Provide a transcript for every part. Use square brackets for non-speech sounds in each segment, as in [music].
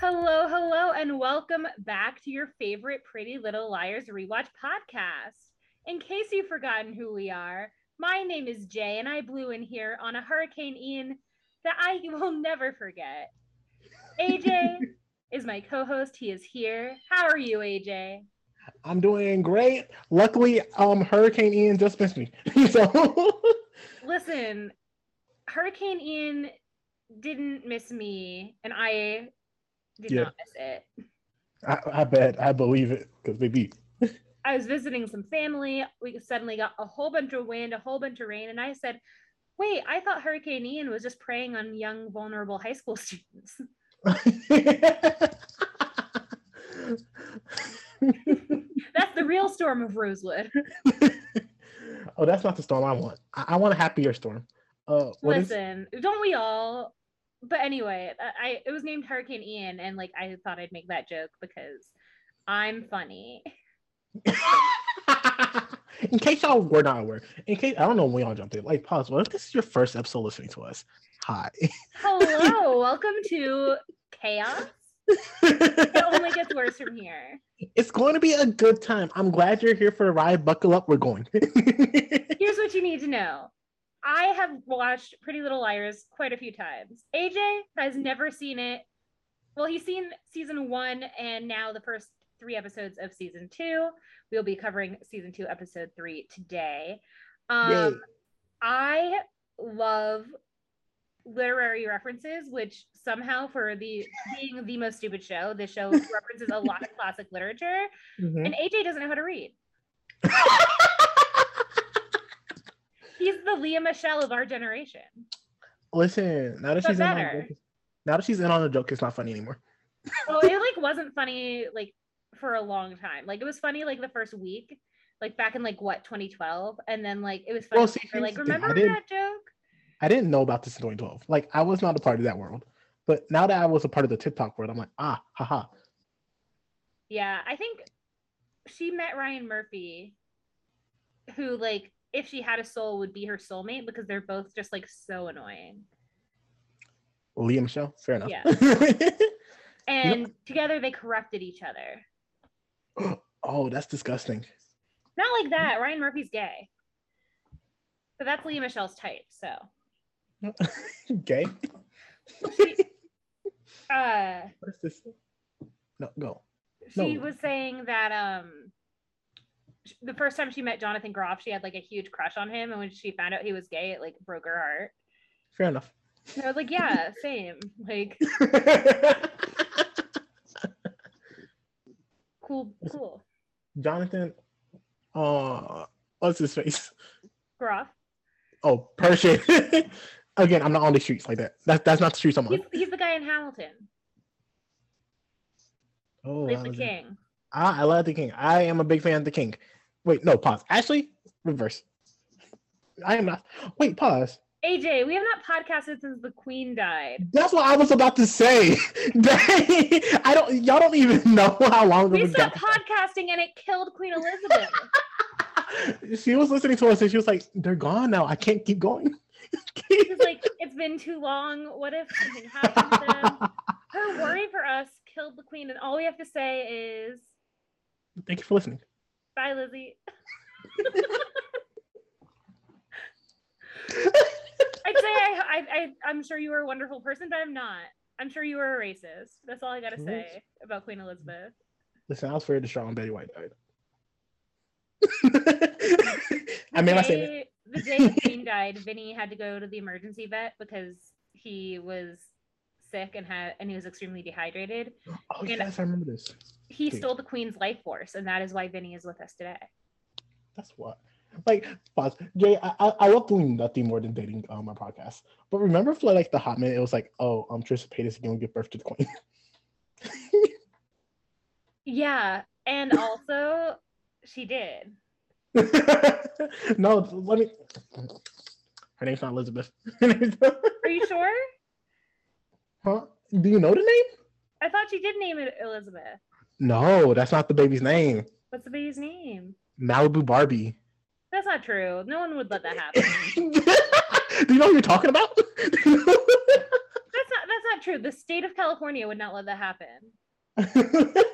Hello, hello, and welcome back to your favorite Pretty Little Liars rewatch podcast. In case you've forgotten who we are, my name is Jay, and I blew in here on a Hurricane Ian that I will never forget. AJ [laughs] is my co host. He is here. How are you, AJ? I'm doing great. Luckily, um, Hurricane Ian just missed me. [laughs] so [laughs] Listen, Hurricane Ian didn't miss me, and I did Yeah. not miss it. I, I bet I believe it because baby, I was visiting some family. We suddenly got a whole bunch of wind, a whole bunch of rain, and I said, "Wait, I thought Hurricane Ian was just preying on young, vulnerable high school [laughs] students." [laughs] That's the real storm of Rosewood. oh, that's not the storm I want. I, I want a happier storm. Uh, what is? Listen, don't we all? But anyway, I, I it was named Hurricane Ian, and like I thought I'd make that joke because I'm funny. [laughs] in case y'all were not aware, in case I don't know when y'all jumped in, like pause. What if this is your first episode listening to us? Hi. Hello, [laughs] welcome to Chaos. It only gets worse from here. it's going to be a good time. I'm glad you're here for the ride. Buckle up, we're going. [laughs] Here's what you need to know. I have watched Pretty Little Liars quite a few times. AJ has never seen it. Well, he's seen season one and now the first three episodes of season two. We'll be covering season two, episode three today. Um, Yay. I love literary references, which somehow, for the being the most stupid show, this show [laughs] references a lot of classic literature, Mhm. and AJ doesn't know how to read. [laughs] He's the Lea Michele of our generation. Listen, now that she's in on the joke, now that she's in on the joke, it's not funny anymore. Well, it like wasn't funny like for a long time. Like it was funny like the first week, like back in like what 2012, and then like it was funny. Well, see, for, like here's the thing, I remember that joke? I didn't know about this in 2012. Like I was not a part of that world. But now that I was a part of the TikTok world, I'm like, ah, haha. Yeah, I think she met Ryan Murphy, who like if she had a soul would be her soulmate because they're both just like so annoying. Lea Michele, fair enough. Yeah. [laughs] And together they corrupted each other. Oh, that's disgusting. Not like that. Ryan Murphy's gay. But that's Lea Michele's type. So [laughs] Gay? she, [laughs] uh What is this? No, go. she No. was saying that um the first time she met Jonathan Groff, she had like a huge crush on him, and when she found out he was gay, it like broke her heart. Fair enough. And I was like, yeah, same. Like, [laughs] cool, cool. Jonathan, uh, what's his face? Groff. Oh, Persian. [laughs] Again, I'm not on the streets like that. That that's not the streets I'm on. He's, he's the guy in Hamilton. Oh, Plays the king. Ah, I love the king. I am a big fan of the king. Wait, no, pause. Actually, reverse. I am not. Wait, pause. AJ, we have not podcasted since the queen died. That's what I was about to say. [laughs] I don't. Y'all don't even [laughs] know how long We stopped podcasting and it killed Queen Elizabeth. [laughs] She was listening to us and she was like, "They're gone now. I can't keep going." She's like, it's been too long. What if something happened to them? Her worry for us killed the queen, and all we have to say is Thank you for listening. bye, Lizzie. I'd say I, I, I, I'm sure you were a wonderful person, but I'm not. I'm sure you were a racist. That's all I gotta say about Queen Elizabeth. Listen, I was very distraught when Betty White died. [laughs] I mean, I say. The day the Queen died, Vinny had to go to the emergency vet because he was sick and had and he was extremely dehydrated. Oh and- yes, I remember this. He Dude. stole the Queen's life force, and that is why Vinny is with us today. That's what. Like, pause. Jay, I, I, I love doing nothing more than dating on my podcast. But remember for like the hot minute, it was like, oh, um, Trisha Paytas is gonna give birth to the queen. Yeah, and also she did. [laughs] no, let me. Her name's not Elizabeth. [laughs] Are you sure? huh? Do you know the name? I thought she did name it Elizabeth. No, that's not the baby's name. What's the baby's name? Malibu Barbie. That's not true. No one would let that happen. [laughs] Do you know what you're talking about? [laughs] that's not that's not true. The state of California would not let that happen. [laughs]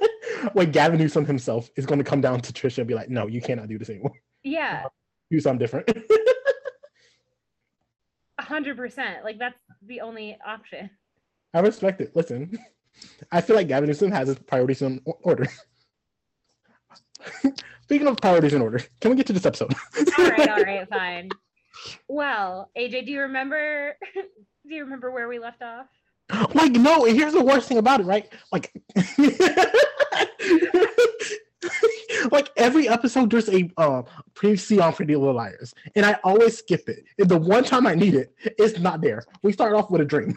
Wait, Gavin Newsom himself is going to come down to Trisha and be like, "No, you cannot do this anymore. Yeah, Do something different." a hundred percent. Like that's the only option. I respect it. Listen, I feel like Gavin Newsom has his priorities in order. [laughs] Speaking of priorities in order, can we get to this episode? All right, all [laughs] right, fine. Well, AJ, do you remember? [laughs] Do you remember where we left off? like, no, and here's the worst thing about it, right? Like, like every episode, there's a uh, previously on Pretty Little Liars, and I always skip it. And the one time I need it, it's not there. We start off with a dream.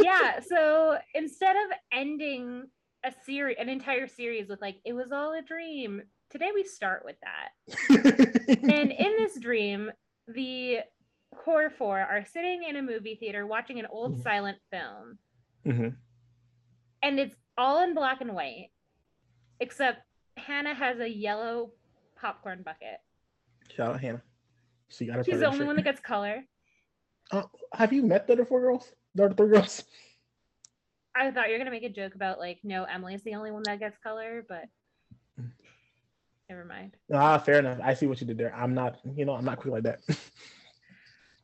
yeah. So instead of ending a series, an entire series with like it was all a dream, today we start with that. [laughs] and in this dream, the core four are sitting in a movie theater watching an old Mhm. silent film, Mhm. and it's all in black and white, except Hanna has a yellow popcorn bucket. Shout out Hanna. She got her She's the only straight. one that gets color. Uh, have you met the other four girls? The other three girls? I thought you were gonna make a joke about like, no, Emily's the only one that gets color, but never mind. Ah, fair enough. I see what you did there. I'm not, you know, I'm not quick like that.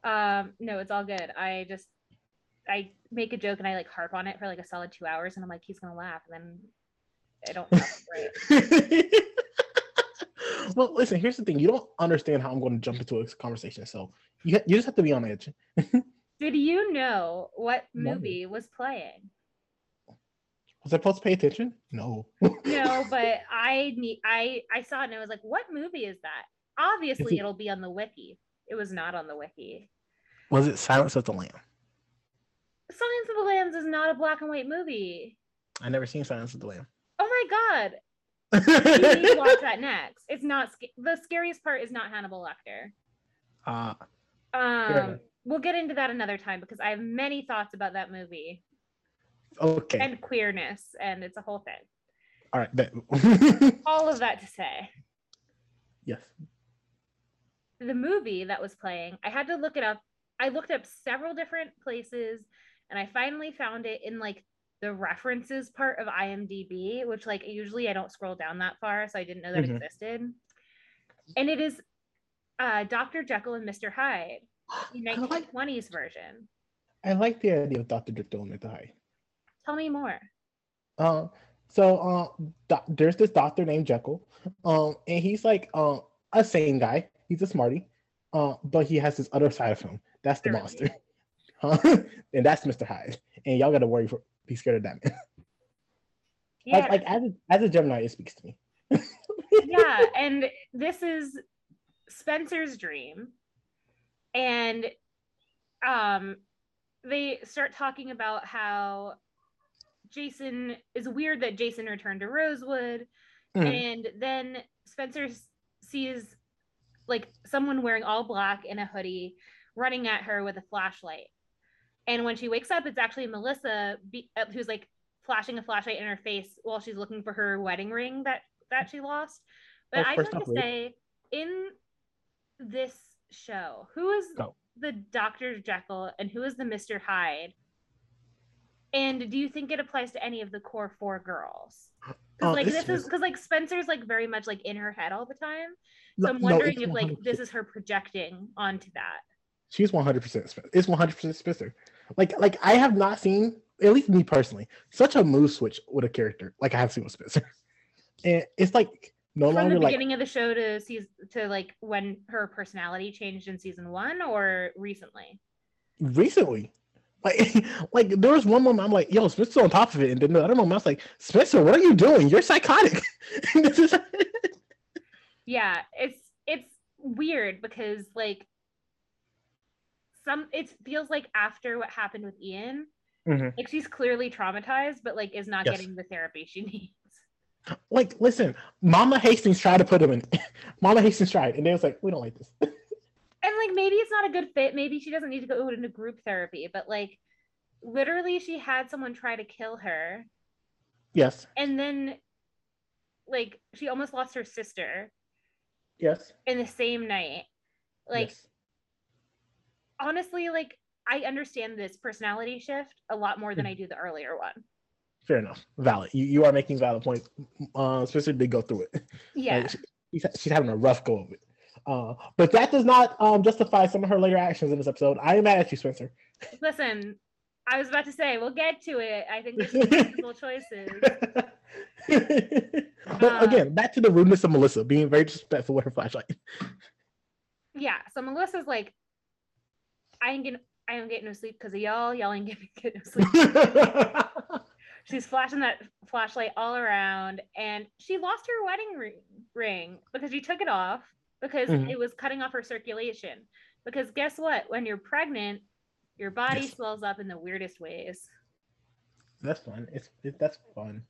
Um, no, it's all good. I just I make a joke and I like harp on it for like a solid two hours, and I'm like, he's gonna laugh, and then I don't. [laughs] Well, listen. Here's the thing. You don't understand how I'm going to jump into a conversation, so you ha- you just have to be on edge. [laughs] Did you know what movie was playing? Was I supposed to pay attention? No. [laughs] No, but I need I I saw it and I was like, what movie is that? Obviously, it- it'll be on the wiki. It was not on the wiki. Was it Silence of the Lamb? Silence of the Lambs is not a black and white movie. I never seen Silence of the Lamb. Oh my god, [laughs] you need to watch that next. It's not sc- the scariest part is not Hannibal Lecter. uh, Um, we'll get into that another time because I have many thoughts about that movie okay. and queerness, and it's a whole thing. All right. [laughs] [laughs] All of that to say, yes. the movie that was playing, I had to look it up. I looked up several different places, and I finally found it in like the references part of IMDb, which like usually I don't scroll down that far, so I didn't know that Mhm. existed. And it is uh, Dr. Jekyll and Mr. Hyde, the [gasps] I like, 1920s version. I like the idea of Dr. Jekyll and Mr. Hyde. Tell me more. Uh, so uh, doc- there's this doctor named Jekyll, um, and he's like uh, a sane guy. He's a smarty, uh, but he has this other side of him. That's the monster, [laughs] huh? [laughs] and that's Mr. Hyde. And y'all got to worry for be scared of that man. [laughs] Yeah, Like, like as a, as a Gemini, it speaks to me. yeah and this is spencer's dream and um they start talking about how jason is weird that jason returned to rosewood. Mhm. and then spencer sees like someone wearing all black in a hoodie running at her with a flashlight. And when she wakes up it's actually melissa be- uh, who's like flashing a flashlight in her face while she's looking for her wedding ring that that she lost. But Oh, i'd first to say in this show who is Go. the dr jekyll and who is the mr hyde and do you think it applies to any of the core four girls Uh, like it's- this is because like Spencer's like very much like in her head all the time. So No- I'm wondering it's if like this is her projecting onto that. She's 100% Spencer. It's 100% Spencer. Like, like I have not seen, at least me personally, such a mood switch with a character like I have seen with Spencer. [laughs] And it's like no From longer the like beginning of the show to season to like when her personality changed in season one or recently. recently. Like, [laughs] like there was one moment I'm like, yo, Spencer's on top of it, and then the other moment I was like, Spencer, what are you doing? You're psychotic. [laughs] Yeah, it's it's weird because like some it feels like after what happened with Ian, Mhm. like she's clearly traumatized, but like is not Yes. getting the therapy she [laughs] needs. like, listen, Mama Hastings tried to put him in. Mama Hastings tried, and they was like, we don't like this. And like maybe it's not a good fit. Maybe she doesn't need to go into group therapy, but like literally she had someone try to kill her. Yes. And then like she almost lost her sister. Yes. In the same night. Like yes. honestly, like I understand this personality shift a lot more than hmm. I do the earlier one. Fair enough. Valid. You, you are making valid points. Uh, Spencer did go through it. Yeah. Like, she, she's having a rough go of it. Uh, but that does not um, justify some of her later actions in this episode. I am mad at you, Spencer. Listen, I was about to say we'll get to it. I think there's reasonable [laughs] choices. [laughs] but uh, again, back to the rudeness of Melissa being very disrespectful with her flashlight. Yeah, so Melissa's like, I ain't getting, I ain't getting no sleep because of y'all. Y'all ain't getting, getting no sleep. [laughs] She's flashing that flashlight all around, and she lost her wedding ring because she took it off because mm-hmm. it was cutting off her circulation. Because guess what? When you're pregnant, your body yes. swells up in the weirdest ways. That's fun. It's it, that's fun.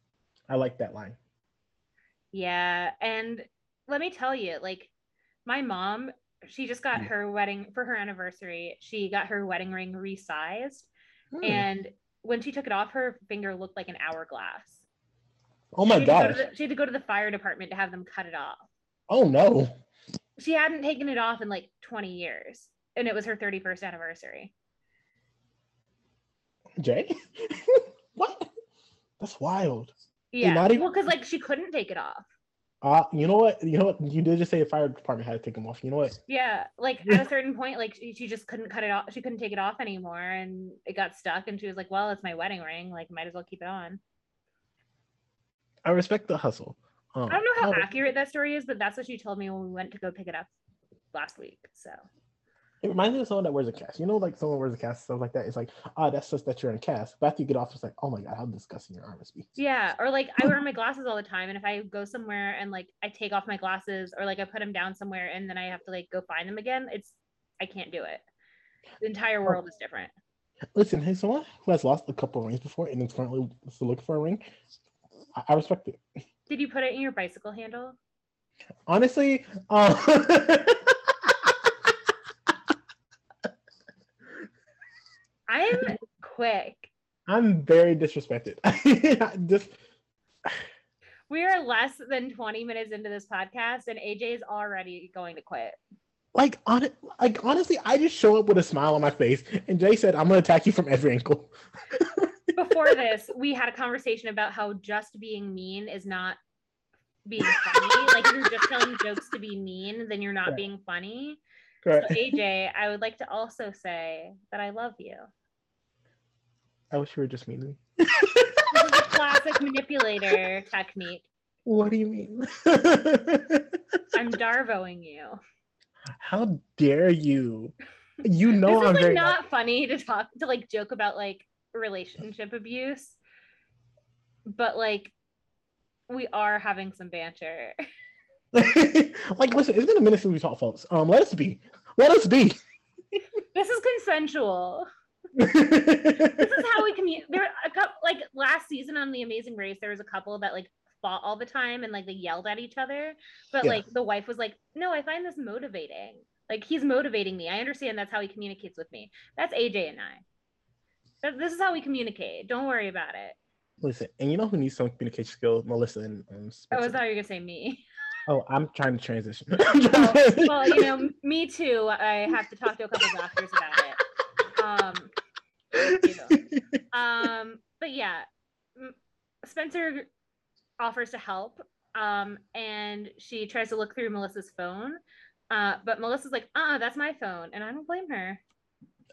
I like that line. Yeah, and let me tell you, like my mom, she just got mm. her wedding for her anniversary. She got her wedding ring resized, mm. and when she took it off, her finger looked like an hourglass. Oh my god! She had to go to the fire department to have them cut it off. Oh no! She hadn't taken it off in like 20 years and it was her 31st anniversary. Jay? [laughs] What? That's wild. Yeah not even... well because like she couldn't take it off. Uh you know what? You know what? You did just say the fire department had to take them off. You know what? Yeah like at a certain point like she, she just couldn't cut it off she couldn't take it off anymore and it got stuck and she was like well it's my wedding ring like might as well keep it on. I respect the hustle Oh, I don't know how oh. accurate that story is, but that's what she told me when we went to go pick it up last week. So it reminds me of someone that wears a cast. You know, like someone wears a cast, stuff like that. It's like, ah, oh, that's just that you're in a cast. But after you get off, it's like, oh my god, how disgusting your arm must be. Yeah, or like I wear [laughs] my glasses all the time, and if I go somewhere and like I take off my glasses, or like I put them down somewhere, and then I have to like go find them again, it's I can't do it. The entire world is different. Listen, hey, someone who has lost a couple rings before and is currently still looking for a ring, I, I respect it. Did you put it in your bicycle handle? Honestly, uh, [laughs] I'm quick. I'm very disrespected. [laughs] Just we are less than 20 minutes into this podcast and AJ is already going to quit. Like on like honestly, I just show up with a smile on my face and Jay said, I'm gonna attack you from every angle [laughs] before this, we had a conversation about how just being mean is not being funny. like if you're just telling jokes to be mean, then you're not being funny. Correct. So AJ, I would like to also say that I love you. I wish you were just mean this is a classic manipulator technique. What do you mean? I'm Darvoing you. How dare you? You know this I'm is, like, very not funny to talk to like joke about like relationship abuse, but like we are having some banter. [laughs] like, listen, it's been a minute since we talked, folks. Um, let us be. Let us be. this is consensual. [laughs] this is how we communicate. There, a couple like last season on The Amazing Race, there was a couple that like fought all the time and like they yelled at each other. But yeah. like the wife was like, "No, I find this motivating. Like he's motivating me. I understand that's how he communicates with me. That's AJ and I." This is how we communicate. Don't worry about it. Listen, and you know who needs some communication skills? Melissa and um, Oh, I thought you were gonna say me. Oh, I'm trying to transition. [laughs] oh, well, you know, me too. I have to talk to a couple [laughs] doctors about it. Um, um, but yeah, Spencer offers to help, um, and she tries to look through Melissa's phone, uh, but Melissa's like, "Ah, uh, that's my phone," and I don't blame her.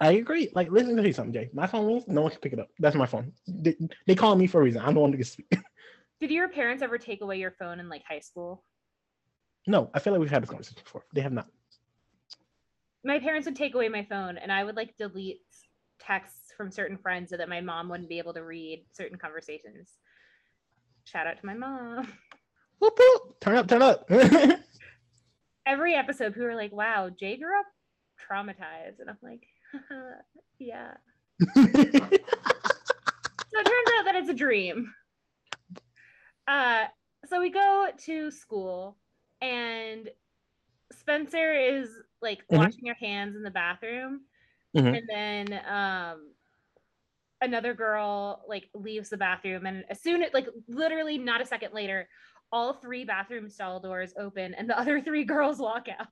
I agree. Like, listen to you something, Jay. My phone rings, no one can pick it up. That's my phone. They, they call me for a reason. I'm the one to speak. [laughs] Did your parents ever take away your phone in like high school? No, I feel like we've had this conversation before. They have not. My parents would take away my phone, and I would like delete texts from certain friends so that my mom wouldn't be able to read certain conversations. Shout out to my mom. Whoop, whoop. Turn up, turn up. [laughs] Every episode, people are like, "Wow, Jay grew up traumatized," and I'm like, [laughs] yeah. [laughs] so it turns out that it's a dream. Uh, so we go to school, and Spencer is like Mhm. washing her hands in the bathroom, Mhm. and then um, another girl like leaves the bathroom, and as soon as like literally not a second later, all three bathroom stall doors open, and the other three girls walk out.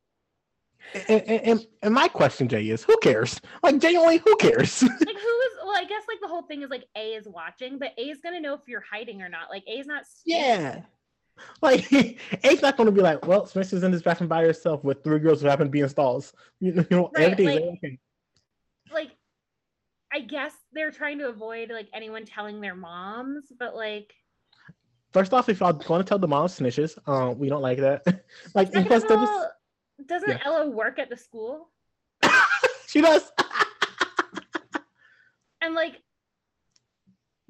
And, and, my question, Jay, is who cares? Like, genuinely, who cares? [laughs] Like who is? Well, I guess like the whole thing is like A is watching, but A is gonna know if you're hiding or not. Like A is not. stupid. yeah. Like, [laughs] A's not to be like, well, Spencer's in this bathroom by herself with three girls who happen to be in stalls. You know, you know Right, everything's like- okay. like I guess they're trying to avoid like anyone telling their moms, but like First off, if y'all want to tell the mom snitches, um, we don't like that. [laughs] like, plus, they're just- all, doesn't Yeah. Ella work at the school? [laughs] she does. And like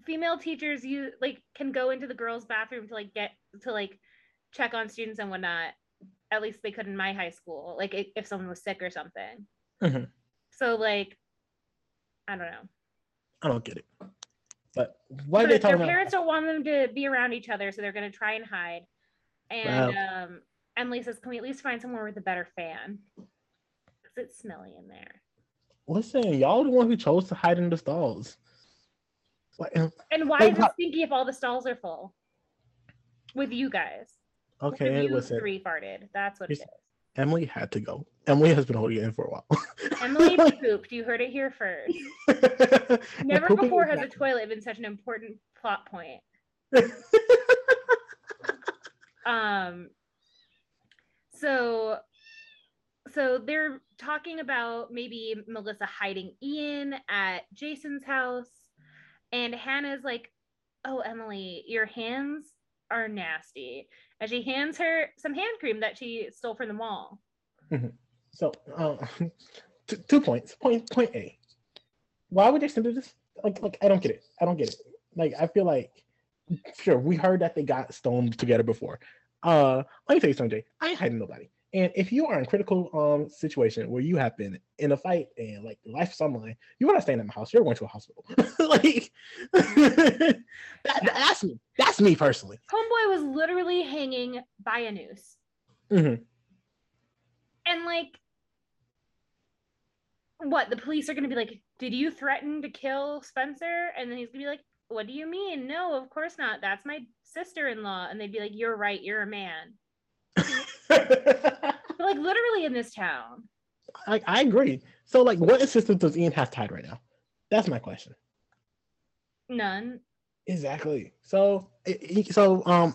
female teachers you like can go into the girls' bathroom to like get to like check on students and whatnot. At least they could in my high school, like if someone was sick or something. Mhm. So like I don't know. I don't get it. But are But they their talking about? parents don't want them to be around each other, so they're gonna try and hide. And um, Emily says, "Can we at least find somewhere with a better fan? Because it's smelly in there." Listen, y'all the one who chose to hide in the stalls. Like, uh, And why Hey, is it stinky if all the stalls are full? With you guys. Okay, you listen. three farted. That's what it Here's- Emily had to go. Emily has been holding it in for a while. [laughs] Emily pooped. You heard it here first. [laughs] Never before is has a toilet been such an important plot point. [laughs] um so so they're talking about maybe melissa hiding ian at jason's house and hanna's like oh emily your hands are nasty and she hands her some hand cream that she stole from the mall So, [laughs] uh, two, two points. Point point A. Why would they send this? Like, like I don't get it. I don't get it. Like, I feel like, sure, we heard that they got stoned together before. Uh, let me tell you something, Jay. I ain't hiding nobody. And if you are in critical um situation where you have been in a fight and like your life is on the line, you want to stay in my house. You're going to a hospital. [laughs] like, [laughs] that, that's me. That's me personally. homeboy was literally hanging by a noose Mhm. and like what the police are going to be like did you threaten to kill spencer and then he's going to be like what do you mean no of course not that's my sister-in-law and they'd be like you're right you're a man [laughs] like literally in this town I, I agree. So, like, what assistance does Ian have tied right now? That's my question. none Exactly. So, so um,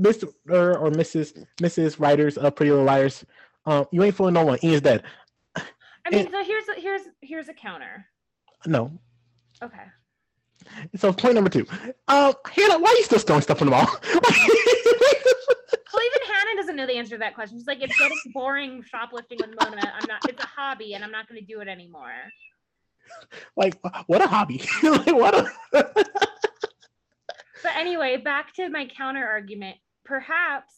Mr. or, or Mrs. Mrs. Writers of Pretty Little Liars, um, you ain't fooling no one. Ian's dead. i mean And- so here's a, here's here's a counter No. okay So point number two. Um, Hanna, why are you still throwing stuff on the wall? [laughs] well even hanna doesn't know the answer to that question she's like it's getting boring shoplifting with mona i'm not it's a hobby and i'm not going to do it anymore like, what a hobby. [laughs] like, what a. But anyway, back to my counter argument. Perhaps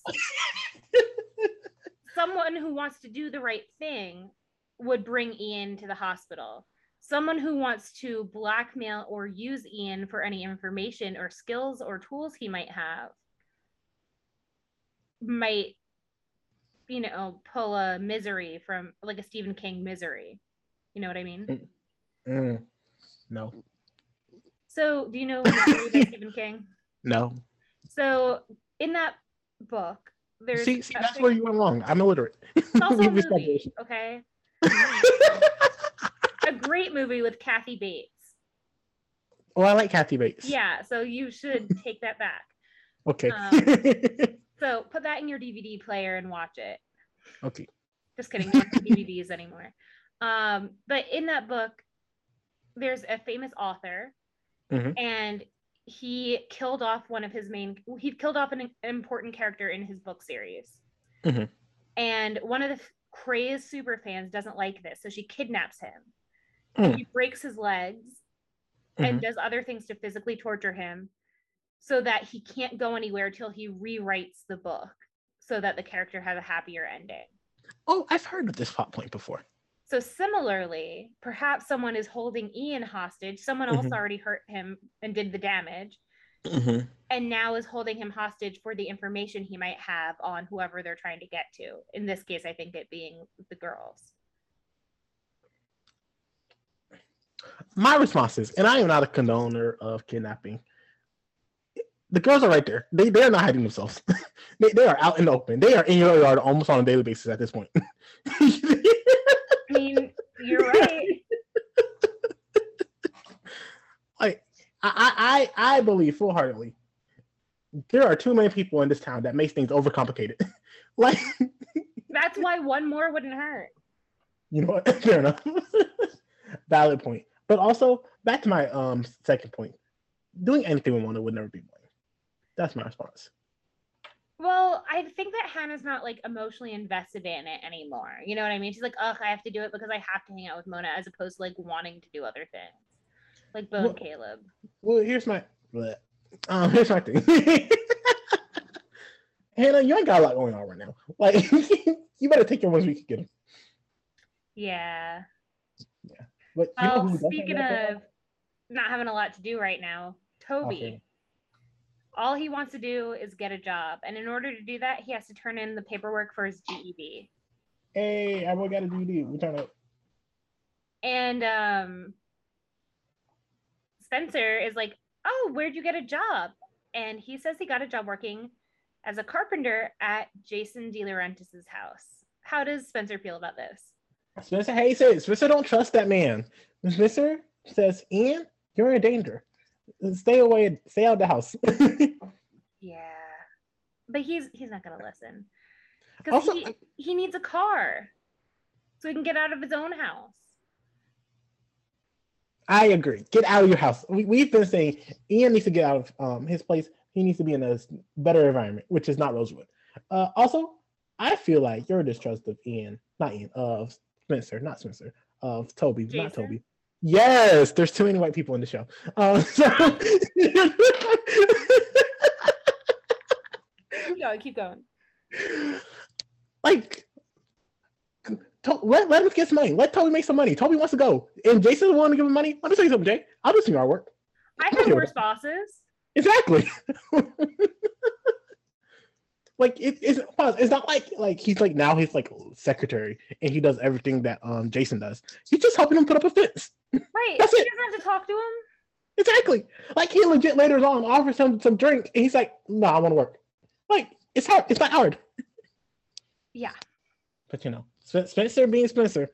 [laughs] someone who wants to do the right thing would bring Ian to the hospital. Someone who wants to blackmail or use Ian for any information or skills or tools he might have might, you know, pull a misery from like a Stephen King misery. You know what I mean? Mm, no, So, do you know [laughs] Stephen King? no. So, in that book, there's See, see, that's where you went wrong. I'm illiterate. It's also [laughs] a movie, okay? [laughs] A great movie with Kathy Bates. oh, I like Kathy Bates. Yeah, so you should [laughs] take that back. Okay. Um, [laughs] So put that in your DVD player and watch it. okay. Just kidding, not DVDs anymore. Um, but in that book, there's a famous author, Mhm. and he killed off one of his main. He killed off an important character in his book series, Mhm. and one of the crazed super fans doesn't like this, so she kidnaps him. Mm. She breaks his legs Mhm. and does other things to physically torture him, so that he can't go anywhere till he rewrites the book, so that the character has a happier ending. Oh, I've heard of this plot point before. So similarly, perhaps someone is holding Ian hostage. Someone else Mhm. already hurt him and did the damage. Mhm. and now is holding him hostage for the information he might have on whoever they're trying to get to. In this case, I think it being the girls. My response is, and I am not a condoner of kidnapping. The girls are right there. They they are not hiding themselves. [laughs] they, they are out in the open. They are in your yard almost on a daily basis at this point. [laughs] I mean, you're right. [laughs] like I, I I believe full heartedly there are too many people in this town that makes things overcomplicated. like That's why one more wouldn't hurt. you know what? Fair enough. Valid point. But also back to my um second point. Doing anything we wanted would never be mine. That's my response. Well, I think that Hanna's not like emotionally invested in it anymore. You know what I mean? She's like, ugh, I have to do it because I have to hang out with Mona as opposed to like wanting to do other things. Like Bo Well- and Caleb. Well, here's my bleh. um [laughs] here's my thing. [laughs] Hanna, you ain't got a lot going on right now. Like [laughs] you better take your ones we can get them. Yeah. But you know Oh, speaking of not having a lot to do right now, Toby. Okay. All he wants to do is get a job. And in order to do that, he has to turn in the paperwork for his GED. Hey, I got a DD. We turn up. And um Spencer is like, "Oh, where'd you get a job?" And he says he got a job working as a carpenter at Jason DiLaurentis's house. How does Spencer feel about this? Spencer hates it. Spencer don't trust that man. Spencer says, Ian, you're in danger. Stay away. Stay out of the house. [laughs] Yeah. But he's he's not gonna listen. Because he, he needs a car so he can get out of his own house. I agree. Get out of your house. We, we've been saying Ian needs to get out of um, his place. He needs to be in a better environment, which is not Rosewood. Uh, also, I feel like your distrust of Ian, not Ian, of Spencer, not Spencer, of Toby, not Toby. Yes, there's too many white people in the show. Um, [laughs] so Keep going, keep going. like to, let, let him get some money. Let Toby make some money. Toby wants to go. And Jason's willing to give him money. Let me tell you something, Jay. I'll do some yard work. Okay, had worse bosses. Exactly. [laughs] like it, it's it's not like like he's like now he's like secretary and he does everything that um Jason does. He's just helping him put up a fence. Right. That's he it. doesn't have to talk to him. Exactly. Like he legit later on offers him some drink and he's like, no, I want to work. Like it's hard. It's not hard. Yeah. But you know, Spencer being Spencer.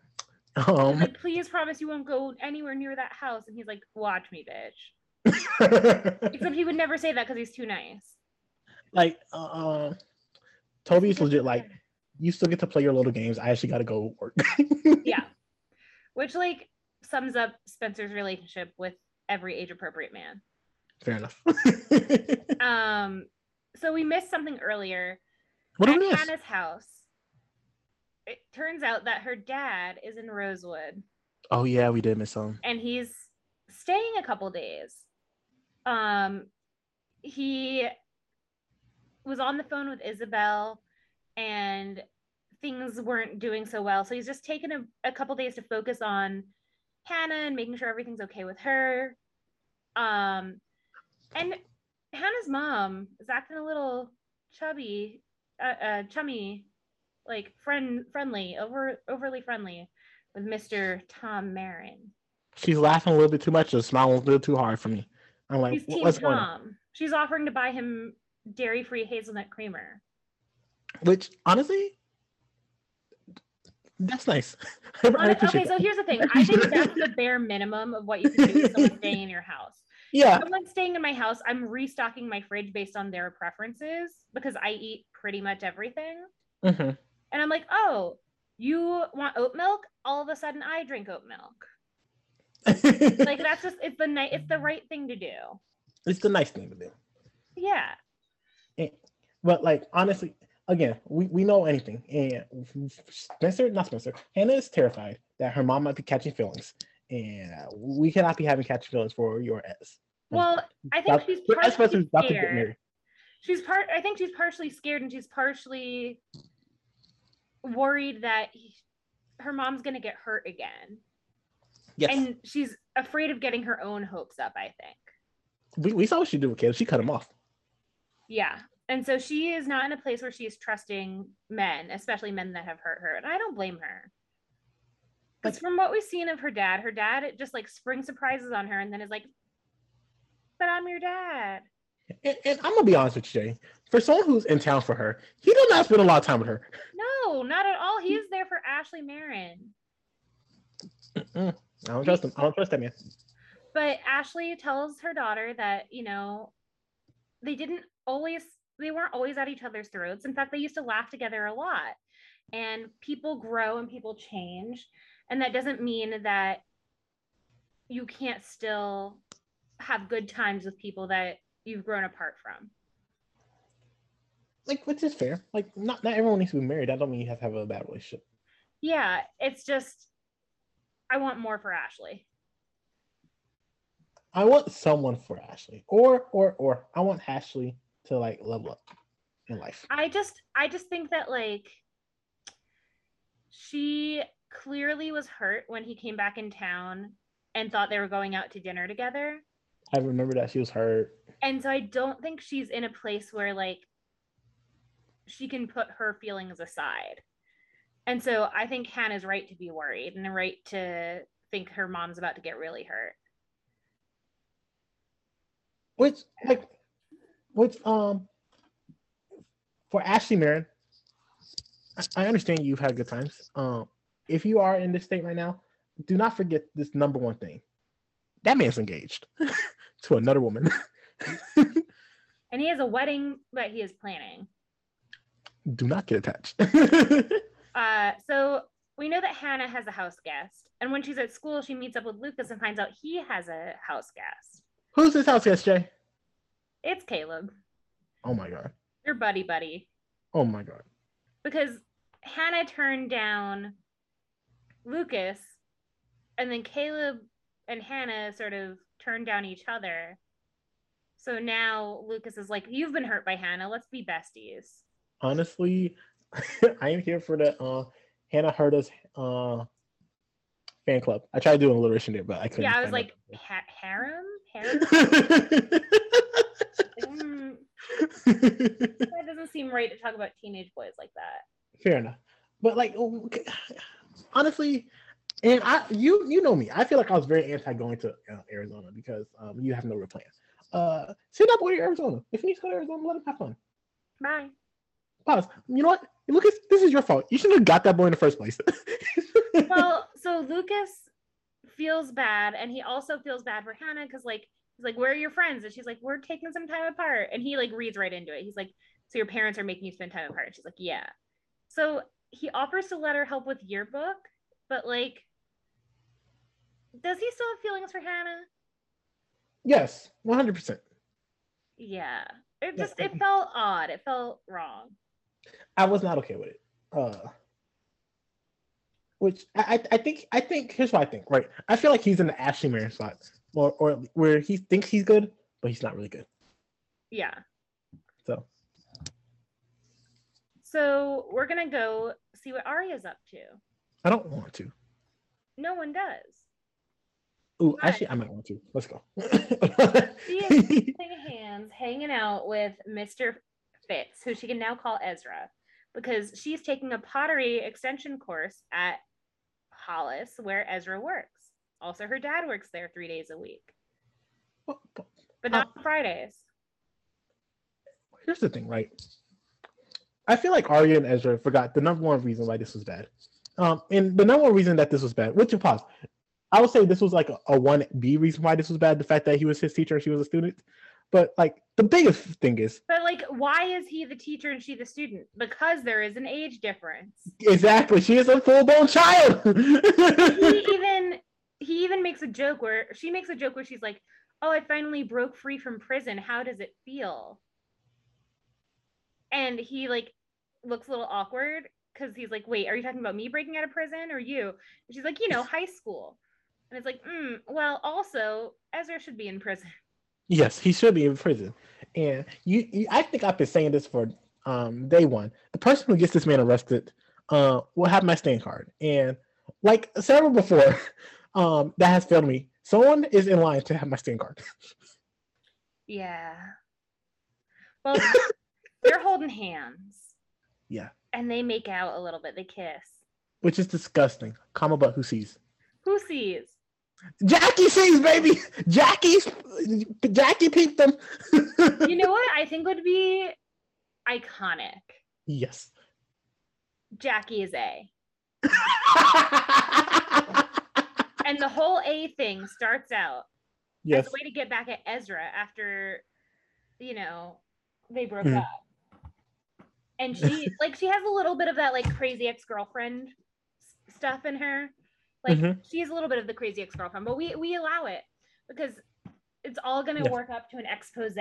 Um like, please promise you won't go anywhere near that house. And he's like, watch me, bitch. [laughs] Except he would never say that because he's too nice. like uh, um Toby's legit like you still get to play your little games. I actually gotta go work. [laughs] Yeah. Which like sums up Spencer's relationship with every age appropriate man. Fair enough. [laughs] Um, so we missed something earlier what at do we miss? Hanna's house. It turns out that her dad is in Rosewood Oh yeah, we did miss some. and he's staying a couple days. Um, he was on the phone with Isabel and things weren't doing so well. So he's just taken a, a couple days to focus on Hanna and making sure everything's okay with her. Um, and Hanna's mom is acting a little chubby, uh, uh chummy, like friend friendly, over overly friendly with Mr. Tom Marin. She's laughing a little bit too much or smiling a little too hard for me. I'm like, He's "Wh- Team what's going on? She's offering to buy him dairy-free hazelnut creamer. Which honestly, that's nice. I, [laughs] I Okay, so here's the thing. I think that's the bare minimum of what you can do with someone [laughs] staying in your house. yeah, Someone staying in my house, I'm restocking my fridge based on their preferences because I eat pretty much everything. mhm. And I'm like, oh, you want oat milk? All of a sudden, I drink oat milk. Like [laughs] that's just it's the night it's the right thing to do. it's the nice thing to do. Yeah. But like honestly, again, we, we know anything. And Spencer, not Spencer, Hanna is terrified that her mom might be catching feelings. And we cannot be having catching feelings for your ex. Well, I think That's- she's partially Spencer's about to get scared. married. She's part. I think she's partially scared, and she's partially worried that he- her mom's gonna get hurt again, Yes. and she's afraid of getting her own hopes up. I think. we, we saw what she did with Caleb. She cut him off. Yeah. And so she is not in a place where she is trusting men, especially men that have hurt her. And I don't blame her. Because from what we've seen of her dad, her dad just like spring surprises on her and then is like, but I'm your dad. And, and I'm gonna be honest with you, Jay. For someone who's in town for her, he does not spend a lot of time with her. No, not at all. He is there for Ashley Marin. I don't trust him. I don't trust that man. But Ashley tells her daughter that, you know, they didn't always, they weren't always at each other's throats. In fact, they used to laugh together a lot. And people grow and people change. And that doesn't mean that you can't still have good times with people that you've grown apart from. Like, which is fair. Like, not not everyone needs to be married. I don't mean you have to have a bad relationship. Yeah, it's just I want more for Ashley. I want someone for Ashley, or or or I want Ashley to like level up in life. I just I just think that like she clearly was hurt when he came back in town and thought they were going out to dinner together. I remember that she was hurt. And so I don't think she's in a place where like she can put her feelings aside. And so I think Hanna's right to be worried and right to think her mom's about to get really hurt. Which like which um for Ashley Marin, I, I understand you've had good times. Um if you are in this state right now, do not forget this number one thing. That man's engaged [laughs] to another woman. [laughs] and he has a wedding that he is planning. Do not get attached. [laughs] uh, so we know that Hanna has a house guest, and when she's at school, she meets up with Lucas and finds out he has a house guest. Who's this house guest, Jay? It's Caleb. Oh my god. Your buddy, buddy. Oh my god. Because Hanna turned down Lucas, and then Caleb and Hanna sort of turned down each other. So now Lucas is like, You've been hurt by Hanna. Let's be besties. Honestly, [laughs] I am here for the uh Hanna hurt us uh fan club. I tried doing alliteration there, but I couldn't. Yeah, I was like, ha- harem? [laughs] Harem? Mm, that doesn't seem right to talk about teenage boys like that. Fair enough. But like okay, honestly, and I you you know me. I feel like I was very anti going to uh, Arizona because um, you have no real plan. Uh, send that boy to Arizona. If he needs to go to Arizona, let him have fun. Bye. Pause. You know what? Lucas, this is your fault. You shouldn't have got that boy in the first place. [laughs] well, so Lucas feels bad, and he also feels bad for Hanna because like he's like, "Where are your friends?" And she's like, "We're taking some time apart." And he like reads right into it. He's like, "So your parents are making you spend time apart?" And she's like, "Yeah." So he offers to let her help with yearbook, but like does he still have feelings for Hanna? Yes, one hundred percent. Yeah, it just it felt odd. It felt wrong. I was not okay with it. Uh, which I, I think I think here's what I think. Right, I feel like he's in the Ashley Marin spot, or or where he thinks he's good, but he's not really good. Yeah. So. So we're gonna go see what Aria's up to. I don't want to. No one does. Ooh, but actually, I might want to. Let's go. [laughs] she is [laughs] hands, hanging out with Mr. Fitz, who she can now call Ezra, because she's taking a pottery extension course at Hollis, where Ezra works. Also, her dad works there three days a week, but not uh, Fridays. Here's the thing, right? I feel like Aria and Ezra forgot the number one reason why this was bad. Um, and the number one reason that this was bad, which pause, I would say this was like a one B reason why this was bad. The fact that he was his teacher and she was a student. But like the biggest thing is But like why is he the teacher and she the student? Because there is an age difference. Exactly. She is a full-blown child. he [laughs] even he even makes a joke where she makes a joke where she's like, "Oh, I finally broke free from prison. How does it feel?" And he like looks a little awkward because he's like, "Wait, are you talking about me breaking out of prison or you?" And she's like, "You know, high school." And it's like, mm, well, also Ezra should be in prison. [laughs] Yes, he should be in prison. And you, you I think I've been saying this for um, day one. The person who gets this man arrested uh, will have my stand card. And like several before, [laughs] um, that has failed me. Someone is in line to have my stand card. Yeah. Well, they're holding hands. Yeah. And they make out a little bit. They kiss. Which is disgusting. Comma but who sees? Who sees? Jackie sees, baby. Jackie's Jackie peeped them. You know what I think would be iconic? yes. Jackie is A. [laughs] And the whole A thing starts out yes. as a way to get back at Ezra after, you know, they broke Mhm. up. And she [laughs] like she has a little bit of that like crazy ex-girlfriend s- stuff in her. Like Mhm. she has a little bit of the crazy ex-girlfriend, but we we allow it because it's all gonna Yes. work up to an expose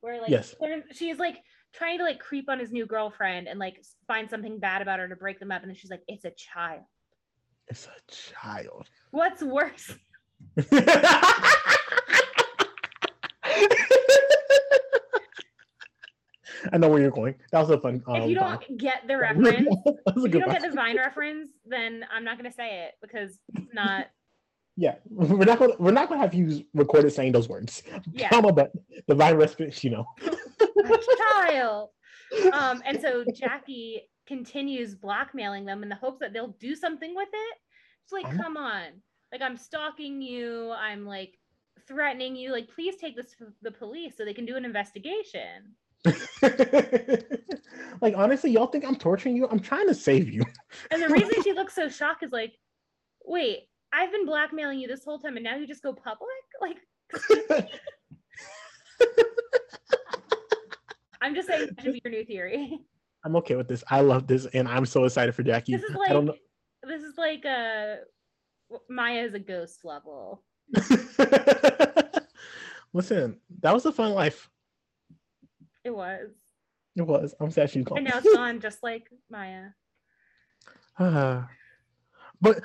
where like Yes. she's like trying to like creep on his new girlfriend and like find something bad about her to break them up, and then she's like, "It's a child. It's a child. What's worse?" [laughs] I know where you're going. That was a fun. Um, [laughs] if you don't get the reference, that was a if you don't one. get the Vine reference, then I'm not gonna say it because it's not. [laughs] Yeah, we're not gonna we're not gonna have you recorded saying those words. Yeah. Comma, but the Vine reference, you know. a child. Um, and so Jackie continues blackmailing them in the hopes that they'll do something with it. It's like, I'm- come on, like I'm stalking you. I'm like threatening you. Like, please take this to the police so they can do an investigation. [laughs] like honestly, y'all think I'm torturing you? I'm trying to save you. And the reason she looks so shocked is like, wait, I've been blackmailing you this whole time, and now you just go public? Like, [laughs] I'm just saying that should be your new theory. [laughs] I'm okay with this. I love this, and I'm so excited for Jackie. This is I don't know. This is like a Maya is a ghost level. [laughs] Listen, that was a fun life. It was. It was. I'm sad she's gone. And now it's [laughs] gone just like Maya. Ah. [sighs] but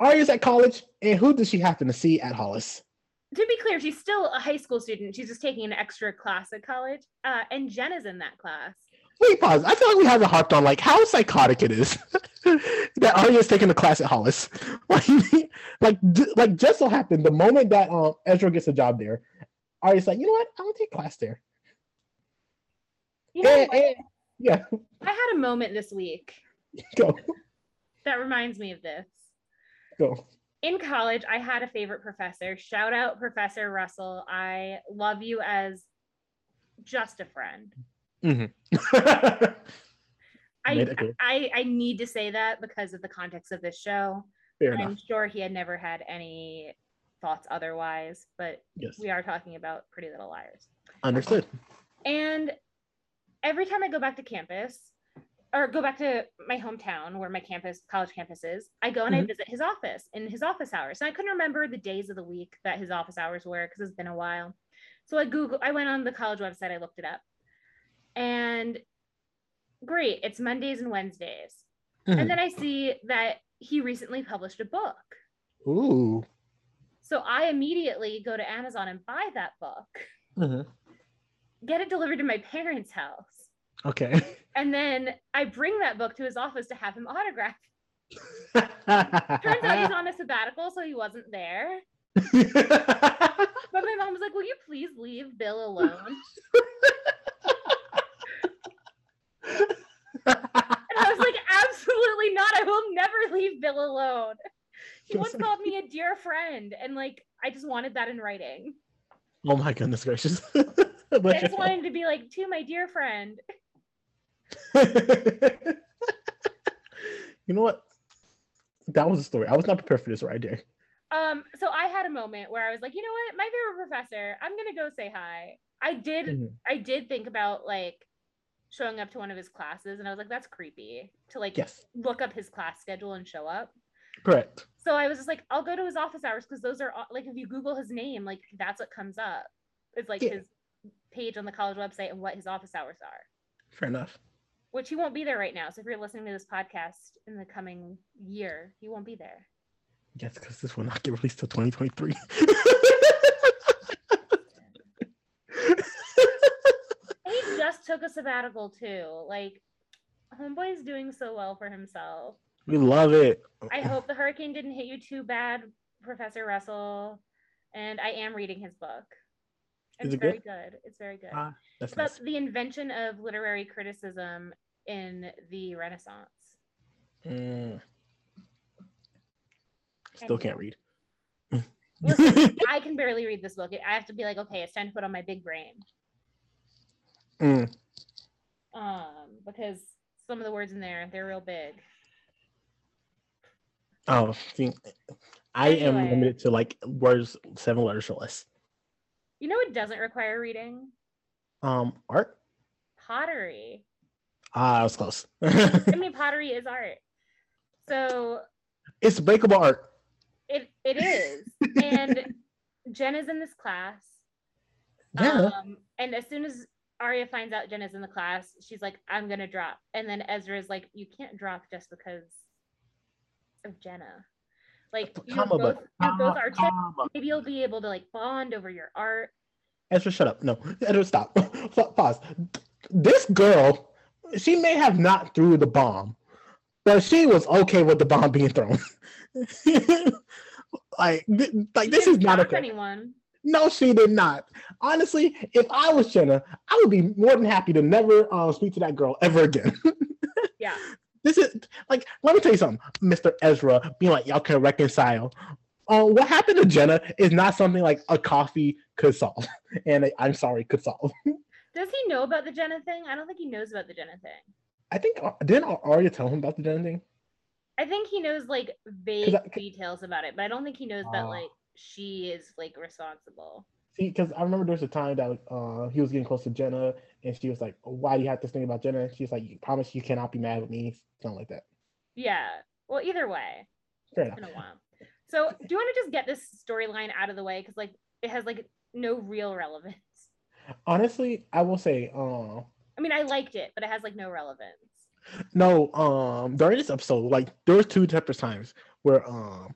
Aria's at college, and who does she happen to see at Hollis? To be clear, she's still a high school student. She's just taking an extra class at college. Uh, and Jen is in that class. Wait, pause. I feel like we haven't harped on like how psychotic it is [laughs] that Aria's taking a class at Hollis. [laughs] Like, like, like just so happened the moment that um Ezra gets a job there, Aria's like, you know what? I want to take class there. You know, And- what? and- yeah, I had a moment this week go, that reminds me of this. go. In college, I had a favorite professor. Shout out Professor Russell. I love you as just a friend. Mhm. [laughs] I, Made it clear. I I need to say that because of the context of this show. Fair I'm enough. sure he had never had any thoughts otherwise, but Yes, we are talking about Pretty Little Liars. understood. And every time I go back to campus or go back to my hometown where my campus, college campus is, I go and I Mhm. visit his office in his office hours. And I couldn't remember the days of the week that his office hours were because it's been a while. So I Google, I went on the college website, I looked it up. And great, it's Mondays and Wednesdays. Mhm. And then I see that he recently published a book. Ooh. So I immediately go to Amazon and buy that book, Mhm. get it delivered to my parents' house. Okay. [laughs] And then I bring that book to his office to have him autograph. Turns out he's on a sabbatical, so he wasn't there. [laughs] But my mom was like, Will you please leave Bill alone? [laughs] And I was like, Absolutely not. I will never leave Bill alone. He once [laughs] called me a dear friend, and like, I just wanted that in writing. oh my goodness gracious. [laughs] I just wanted to be like, To my dear friend. [laughs] you know what? That was a story. I was not prepared for this right there. Um, so I had a moment where I was like, you know what, my favorite professor, I'm gonna go say hi. I did Mhm. I did think about like showing up to one of his classes and I was like, that's creepy to like Yes, look up his class schedule and show up. correct. So I was just like, I'll go to his office hours because those are all- like if you Google his name, like that's what comes up. It's like Yeah. his page on the college website and what his office hours are, Fair enough. which he won't be there right now. So if you're listening to this podcast in the coming year, he won't be there. Yes, because this will not get released till 2023. [laughs] And he just took a sabbatical too. Like, Homeboy's doing so well for himself. we love it. I hope the hurricane didn't hit you too bad, Professor Russell. And I am reading his book. It's it very good? good. It's very good. Ah, that's it's about nice. the invention of literary criticism in the Renaissance. Mm. Still can't read. Listen, [laughs] I can barely read this book. I have to be like, okay, it's time to put on my big brain. Mm. Um, because some of the words in there, they're real big. Oh, I am limited to like words seven letters or less. You know, it doesn't require reading Um, art. pottery. Ah, I was close. I mean, [laughs] pottery is art. So it's breakable art. it it is. And [laughs] Jen is in this class. Yeah. Um, and as soon as Aria finds out Jen is in the class, she's like, I'm gonna drop. And then Ezra's like, You can't drop just because of Jenna. Like you're Comma, both, both comma, Maybe you'll be able to like bond over your art. Ezra, shut up. No, Ezra, stop. [laughs] Pause. This girl, she may have not threw the bomb, but she was okay with the bomb being thrown. [laughs] like, th- like She this is not okay. anyone. No, she did not. Honestly, if I was Jenna, I would be more than happy to never uh, speak to that girl ever again. [laughs] Yeah. this is like, let me tell you something, Mr. Ezra, being like, y'all can reconcile. Uh, what happened to Jenna is not something like a coffee could solve, [laughs] and i I'm sorry, could solve. [laughs] Does he know about the Jenna thing? I don't think he knows about the Jenna thing. I think uh, didn't Aria tell him about the Jenna thing? I think he knows like vague I- details about it, but I don't think he knows that Oh. like she is like responsible. See, because I remember there was a time that uh, he was getting close to Jenna, and she was like, "Why do you have this thing about Jenna?" She's like, "You promise you cannot be mad with me," something like that. Yeah. Well, either way, Fair it's enough. been a while. So, do you want to just get this storyline out of the way because like it has like no real relevance. Honestly, I will say, uh, I mean, I liked it, but it has like no relevance. no, um, during this episode, like there was two separate times where um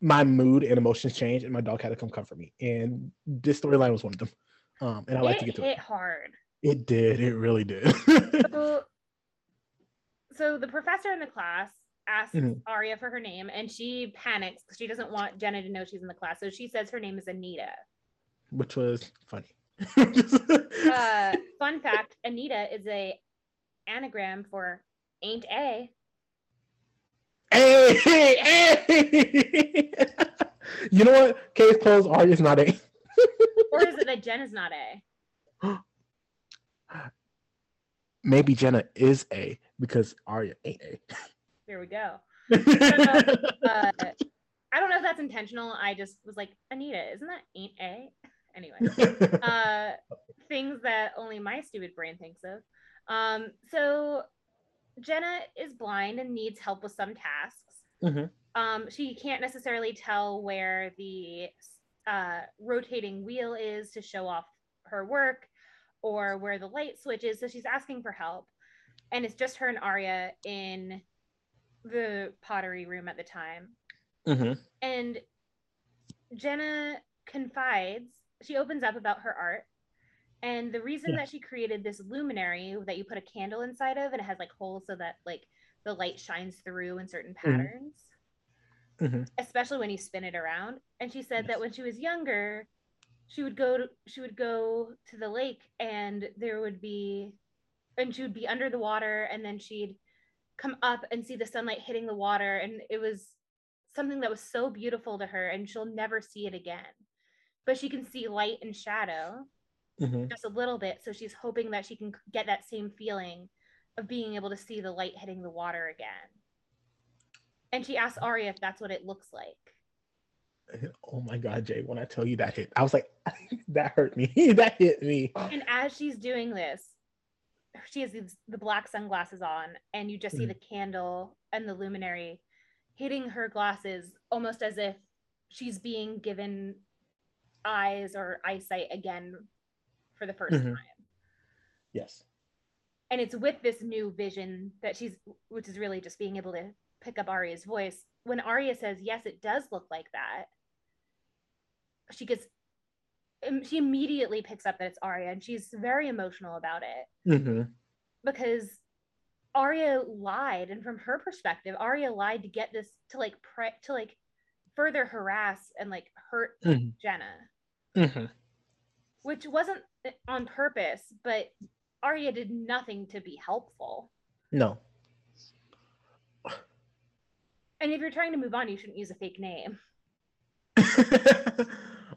my mood and emotions changed, and my dog had to come comfort me, and this storyline was one of them. Um, and I like to get to it. hard. It did. It really did. [laughs] So, so the professor in the class asks Mhm. Aria for her name, and she panics because she doesn't want Jenna to know she's in the class. So she says her name is Anita. Which was funny. Uh, [laughs] fun fact: Anita is a anagram for "ain't a." Hey, hey, hey! [laughs] you know what? Case closed. Aria's not a. Or is it that Jen is not a? [gasps] Maybe Jenna is a because Aria ain't a. There we go. [laughs] Uh, I don't know if that's intentional. I just was like, Anita, isn't that ain't a? Anyway, [laughs] uh, things that only my stupid brain thinks of. Um, so Jenna is blind and needs help with some tasks. Mhm. Um, she can't necessarily tell where the uh, rotating wheel is to show off her work or where the light switch is. So she's asking for help. And it's just her and Aria in the pottery room at the time. Mhm. And Jenna confides, she opens up about her art. And the reason Yeah. that she created this luminary that you put a candle inside of and it has like holes so that like the light shines through in certain patterns, Mhm. especially when you spin it around. And she said that when she was younger, she would go to she would go to the lake and there would be and she would be under the water and then she'd come up and see the sunlight hitting the water and it was something that was so beautiful to her and she'll never see it again but she can see light and shadow Mhm. just a little bit so she's hoping that she can get that same feeling of being able to see the light hitting the water again and she asks Aria if that's what it looks like Oh my God, Jay! When I tell you that hit, I was like, [laughs] that hurt me. [laughs] that hit me. and as she's doing this she has these, the black sunglasses on and you just see Mhm. the candle and the luminary hitting her glasses almost as if she's being given eyes or eyesight again for the 1st Mhm. time Yes. and it's with this new vision that she's which is really just being able to pick up Aria's voice when Aria says yes it does look like that she gets she immediately picks up that it's Aria and she's very emotional about it hmm because Aria lied and from her perspective Aria lied to get this to like pre- to like further harass and like hurt Mhm. Jenna hmm which wasn't on purpose, but Aria did nothing to be helpful. No. And if you're trying to move on, you shouldn't use a fake name. [laughs]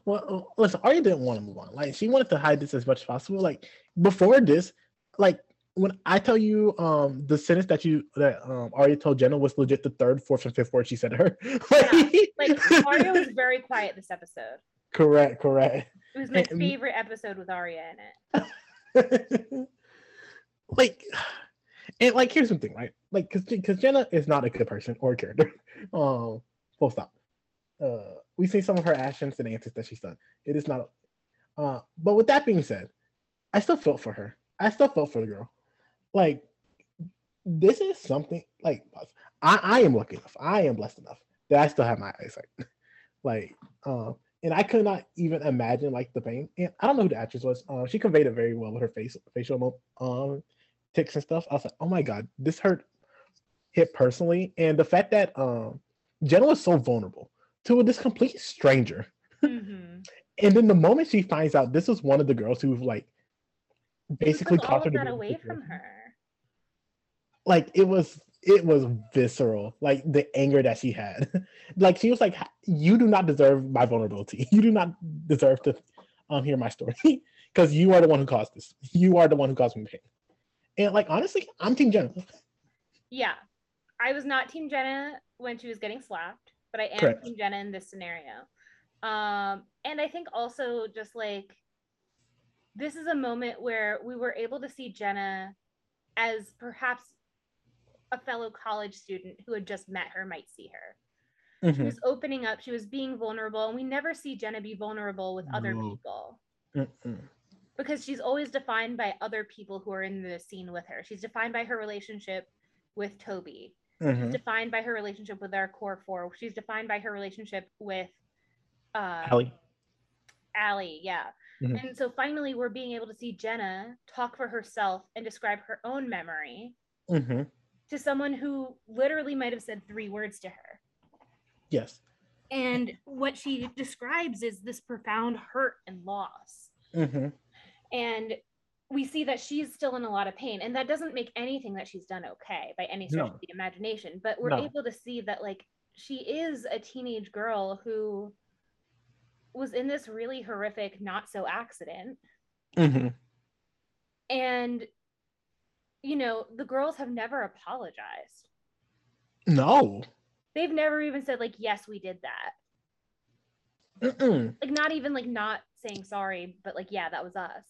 well, listen, Aria didn't want to move on. Like she wanted to hide this as much as possible. Like before this, like when I tell you um the sentence that you that um Aria told Jenna was legit the third, fourth, and fifth word she said to her. [laughs] yeah. Like [laughs] Aria was very quiet this episode. Correct, correct. It was my And- favorite episode with Aria in it. [laughs] like and like here's something right? Like because because jenna is not a good person or a character. [laughs] Um full stop. Uh we see some of her actions and antics that she's done. It is not uh but with that being said i still felt for her. I still felt for the girl. Like this is something like i i am lucky enough. I am blessed enough that i still have my eyesight. [laughs] Like um and I could not even imagine like the pain. And I don't know who the actress was. Um, she conveyed it very well with her face, facial um ticks and stuff. I was like, oh my god, this hurt, hit personally. And the fact that um Jenna was so vulnerable to this complete stranger, Mhm. and then the moment she finds out this was one of the girls who like basically Took her away from her. like it was it was visceral like the anger that she had [laughs] like she was like you do not deserve my vulnerability [laughs] you do not deserve to um hear my story [laughs] because you are the one who caused this you are the one who caused me pain and like honestly i'm team jenna Yeah. I was not Team Jenna when she was getting slapped, but I am Correct. Team Jenna in this scenario. Um, and I think also just like this is a moment where we were able to see Jenna as perhaps a fellow college student who had just met her might see her. She Mhm. was opening up, she was being vulnerable, and we never see Jenna be vulnerable with other No. people Mm-mm. because she's always defined by other people who are in the scene with her. She's defined by her relationship with Toby. She's Mhm. defined by her relationship with our core four. She's defined by her relationship with uh Ali. Ali, yeah. Mhm. And so finally we're being able to see Jenna talk for herself and describe her own memory Mhm. To someone who literally might have said three words to her. yes And what she describes is this profound hurt and loss. Mhm. and we see that she's still in a lot of pain and that doesn't make anything that she's done okay by any stretch No. of the imagination but we're No. able to see that like she is a teenage girl who was in this really horrific not so accident Mhm. and you know the girls have never apologized. No. They've never even said like yes we did that. Mm-mm. like not even like not saying sorry but like yeah that was us.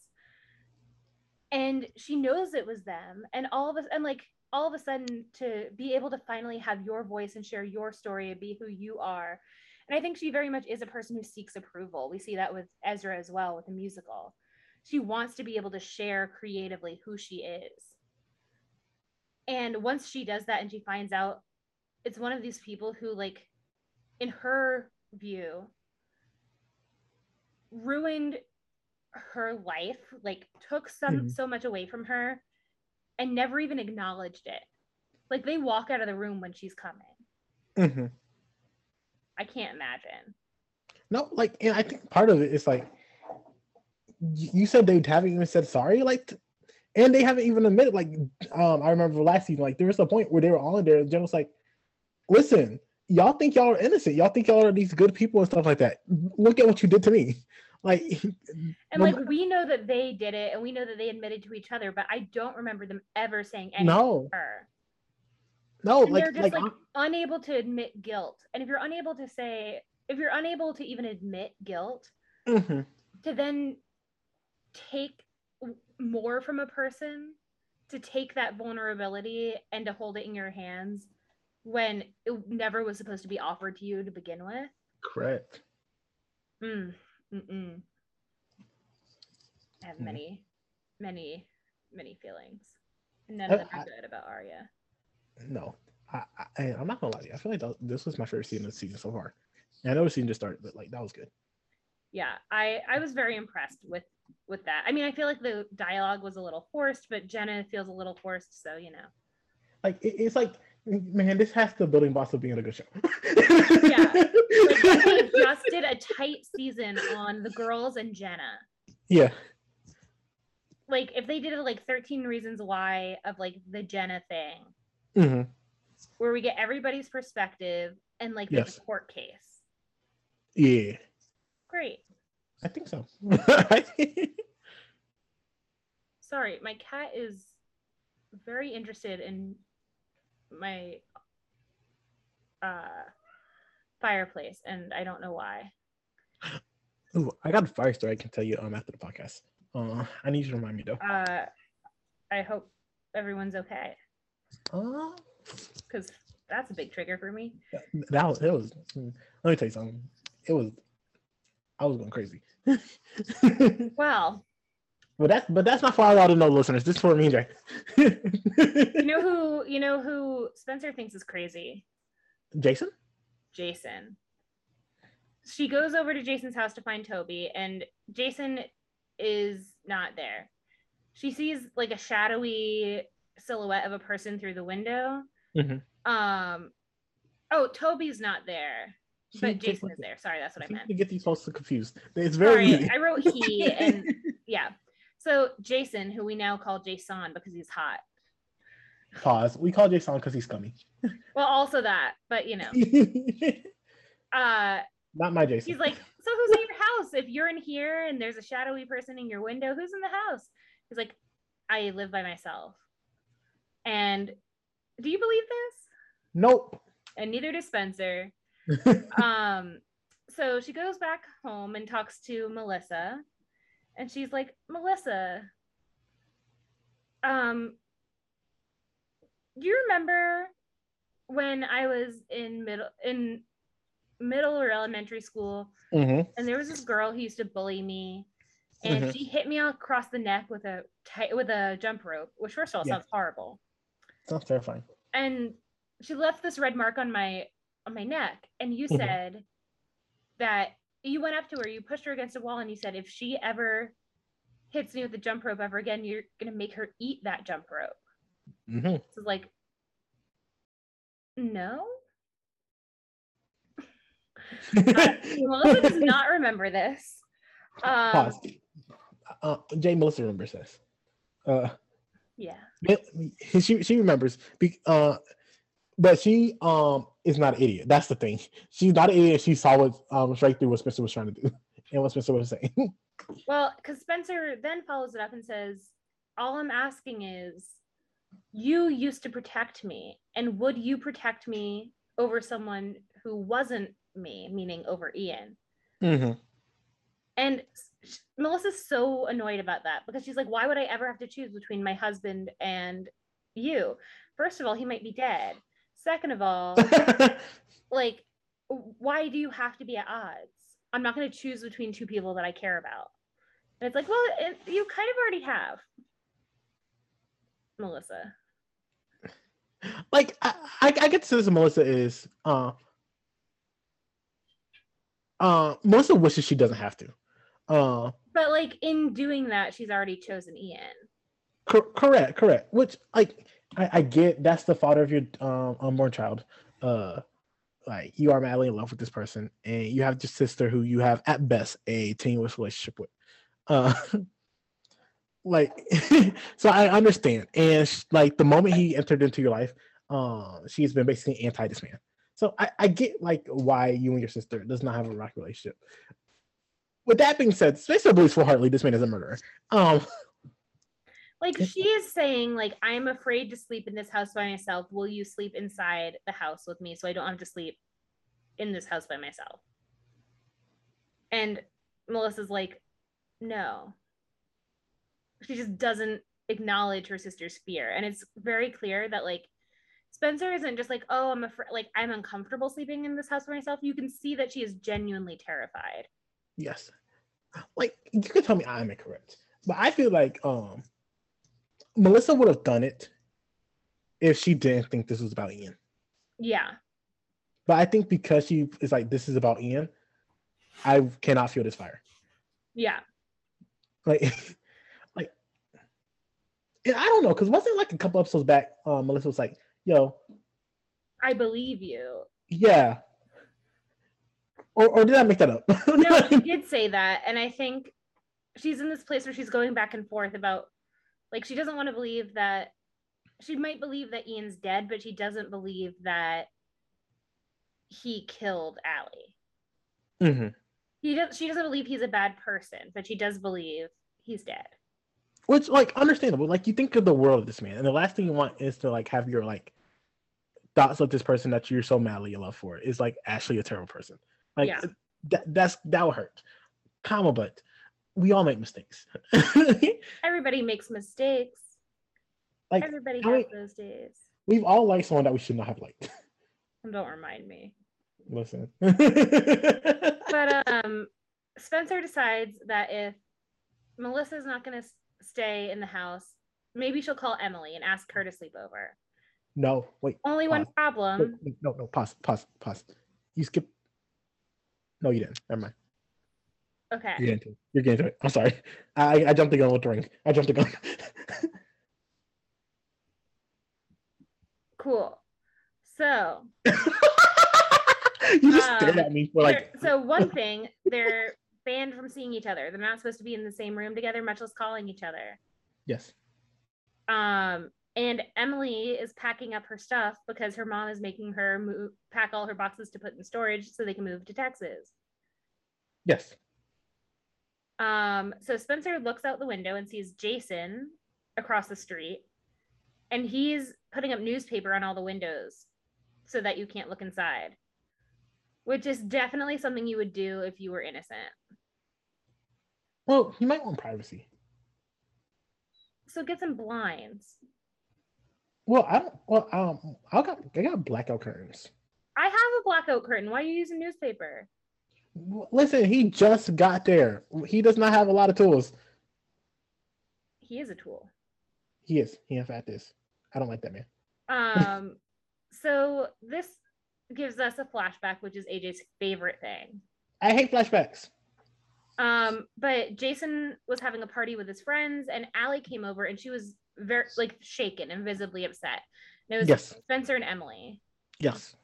And she knows it was them and all of us and like all of a sudden to be able to finally have your voice and share your story and be who you are and i think she very much is a person who seeks approval. We see that with ezra as well with the musical. She wants to be able to share creatively who she is and once she does that and she finds out it's one of these people who like in her view ruined her life like took some Mhm. so much away from her and never even acknowledged it like they walk out of the room when she's coming Mhm. i can't imagine No, like, and I think part of it is like you said they haven't even said sorry, like, and they haven't even admitted. Like, um, I remember last season, like, there was a point where they were all in there, and Jen was like, "Listen, y'all think y'all are innocent. Y'all think y'all are these good people and stuff like that. Look at what you did to me." [laughs] Like, and like we know that they did it and we know that they admitted to each other but i don't remember them ever saying anything no, to her no, and like, they're just like, like, unable to admit guilt and if you're unable to say if you're unable to even admit guilt mhm. to then take more from a person to take that vulnerability and to hold it in your hands when it never was supposed to be offered to you to begin with correct. mm, mm-mm. i have Mhm. many many many feelings none of them I- are good about Aria. No, I, I, I'm not gonna lie to you. I feel like that, this was my favorite season of the season so far. And I know the season just started, but like that was good. yeah i i was very impressed with with that i mean i feel like the dialogue was a little forced but jenna feels a little forced so you know Like it, it's like, man, this has the building blocks of being a good show. Yeah. [laughs] like they just did a tight season on the girls and jenna Yeah. Like if they did it like 13 reasons why of like the Jenna thing, hmm where we get everybody's perspective and like Yes. a court case. Yeah. Great. I think so. [laughs] Sorry, my cat is very interested in my uh fireplace and I don't know why. Ooh, I got a fire story I can tell you um after the podcast. Uh, I need you to remind me though. Uh I hope everyone's okay Uh, cuz that's a big trigger for me. that was it was. Let me tell you something. It was. I was going crazy. [laughs] Well, but that's but that's not for all the no listeners. This is for me, Jay. [laughs] you know who you know who Spencer thinks is crazy? Jason. Jason. She goes over to Jason's house to find Toby, and Jason is not there. She sees like a shadowy silhouette of a person through the window. Mhm. Um, oh, Toby's not there, but Jason is there. Sorry, that's what I meant. to get these folks confused. It's very Sorry. I wrote he, [laughs] and yeah. So Jason, who we now call Jason because he's hot. Pause. We call Jason because he's scummy. Well, also that, but you know, [laughs] uh, not my Jason. He's like, so who's in your house? If you're in here and there's a shadowy person in your window, who's in the house? He's like, I live by myself. And do you believe this? nope. And neither does Spencer. [laughs] Um, so she goes back home and talks to Melissa, and she's like, Melissa, um, you remember when I was in middle in middle or elementary school hmm and there was this girl who used to bully me and Mhm. she hit me across the neck with a ti- with a jump rope which first of all Yeah. sounds horrible Sounds terrifying. and she left this red mark on my on my neck and you Mhm. said that you went up to her you pushed her against a wall and you said if she ever hits me with the jump rope ever again you're gonna make her eat that jump rope Mm-hmm. so like no [laughs] melissa does not remember this um, Pause. Uh, Jay Melissa remembers this. Uh, yeah she she remembers. Be, uh, but she um is not an idiot. That's the thing. She's not an idiot. She saw what um straight through what Spencer was trying to do [laughs] and what Spencer was saying. Well, because Spencer then follows it up and says, All I'm asking is, you used to protect me, and would you protect me over someone who wasn't me, meaning over Ian? hmm And s- Melissa's so annoyed about that because she's like, Why would I ever have to choose between my husband and you? First of all, he might be dead. Second of all, [laughs] like, why do you have to be at odds? I'm not going to choose between two people that I care about. And it's like, well, it, you kind of already have, Melissa. like I, I, I get to say this. Melissa is uh uh Melissa wishes she doesn't have to. Uh, But like in doing that, she's already chosen Ian. Cor- correct, correct. Which like I, I get that's the father of your um unborn child. Uh like you are madly in love with this person and you have your sister who you have at best a tenuous relationship with. Uh [laughs] like [laughs] so I understand. And like the moment he entered into your life, uh she's been basically anti this man. So I, I get like why you and your sister does not have a rock relationship. With that being said, Spencer believes full heartedly this man is a murderer. Um [laughs] Like she is saying, like, I'm afraid to sleep in this house by myself. Will you sleep inside the house with me so I don't have to sleep in this house by myself? And Melissa's like, no. She just doesn't acknowledge her sister's fear. And it's very clear that like Spencer isn't just like, oh, I'm afraid like I'm uncomfortable sleeping in this house by myself. You can see that she is genuinely terrified. Yes. Like you can tell me I'm incorrect, but I feel like um Melissa would have done it if she didn't think this was about Ian. Yeah. But I think because she is like this is about Ian, I cannot feel this fire. Yeah. Like [laughs] like and I don't know, because wasn't it like a couple episodes back, um, Melissa was like, yo, I believe you. yeah. Or or did I make that up? [laughs] no, she did say that, and I think she's in this place where she's going back and forth about like she doesn't want to believe that she might believe that Ian's dead, but she doesn't believe that he killed Ali. Mm-hmm. He does, she doesn't believe he's a bad person, but she does believe he's dead. Which, like, understandable. Like, you think of the world of this man, and the last thing you want is to like have your like thoughts of this person that you're so madly in love for is like actually a terrible person. Like, Yeah. that that's that will hurt. Comma, but we all make mistakes. [laughs] Everybody makes mistakes. like, Everybody has many- those days. we've all liked someone that we should not have liked. Don't remind me. Listen. [laughs] But um, Spencer decides that if Melissa's not going to stay in the house, maybe she'll call Emily and ask her to sleep over. no, wait. Only one Pause. problem. Wait, no, no, pause, pause, pause. You skip. No, you didn't. Never mind. Okay. You're getting to it. You're getting to it. I'm sorry. I, I jumped the gun with the ring. I jumped the gun. [laughs] Cool. So, [laughs] you just stared Uh, at me for like. so one thing, they're banned from seeing each other. They're not supposed to be in the same room together, much less calling each other. Yes. Um, and Emily is packing up her stuff because her mom is making her move, pack all her boxes to put in storage so they can move to Texas. Yes. Um, so Spencer looks out the window and sees Jason across the street, and he's putting up newspaper on all the windows so that you can't look inside, which is definitely something you would do if you were innocent. Well, you might want privacy. So get some blinds. Well, I don't. Well, um, I got I got blackout curtains. I have a blackout curtain. Why are you using newspaper? Listen, he just got there. He does not have a lot of tools. He is a tool. He is. He in fact is. I don't like that man. Um, [laughs] so this gives us a flashback, which is AJ's favorite thing. I hate flashbacks. Um, but Jason was having a party with his friends, and Ali came over, and she was very like shaken and visibly upset. And it was Yes. Spencer and Emily Yes.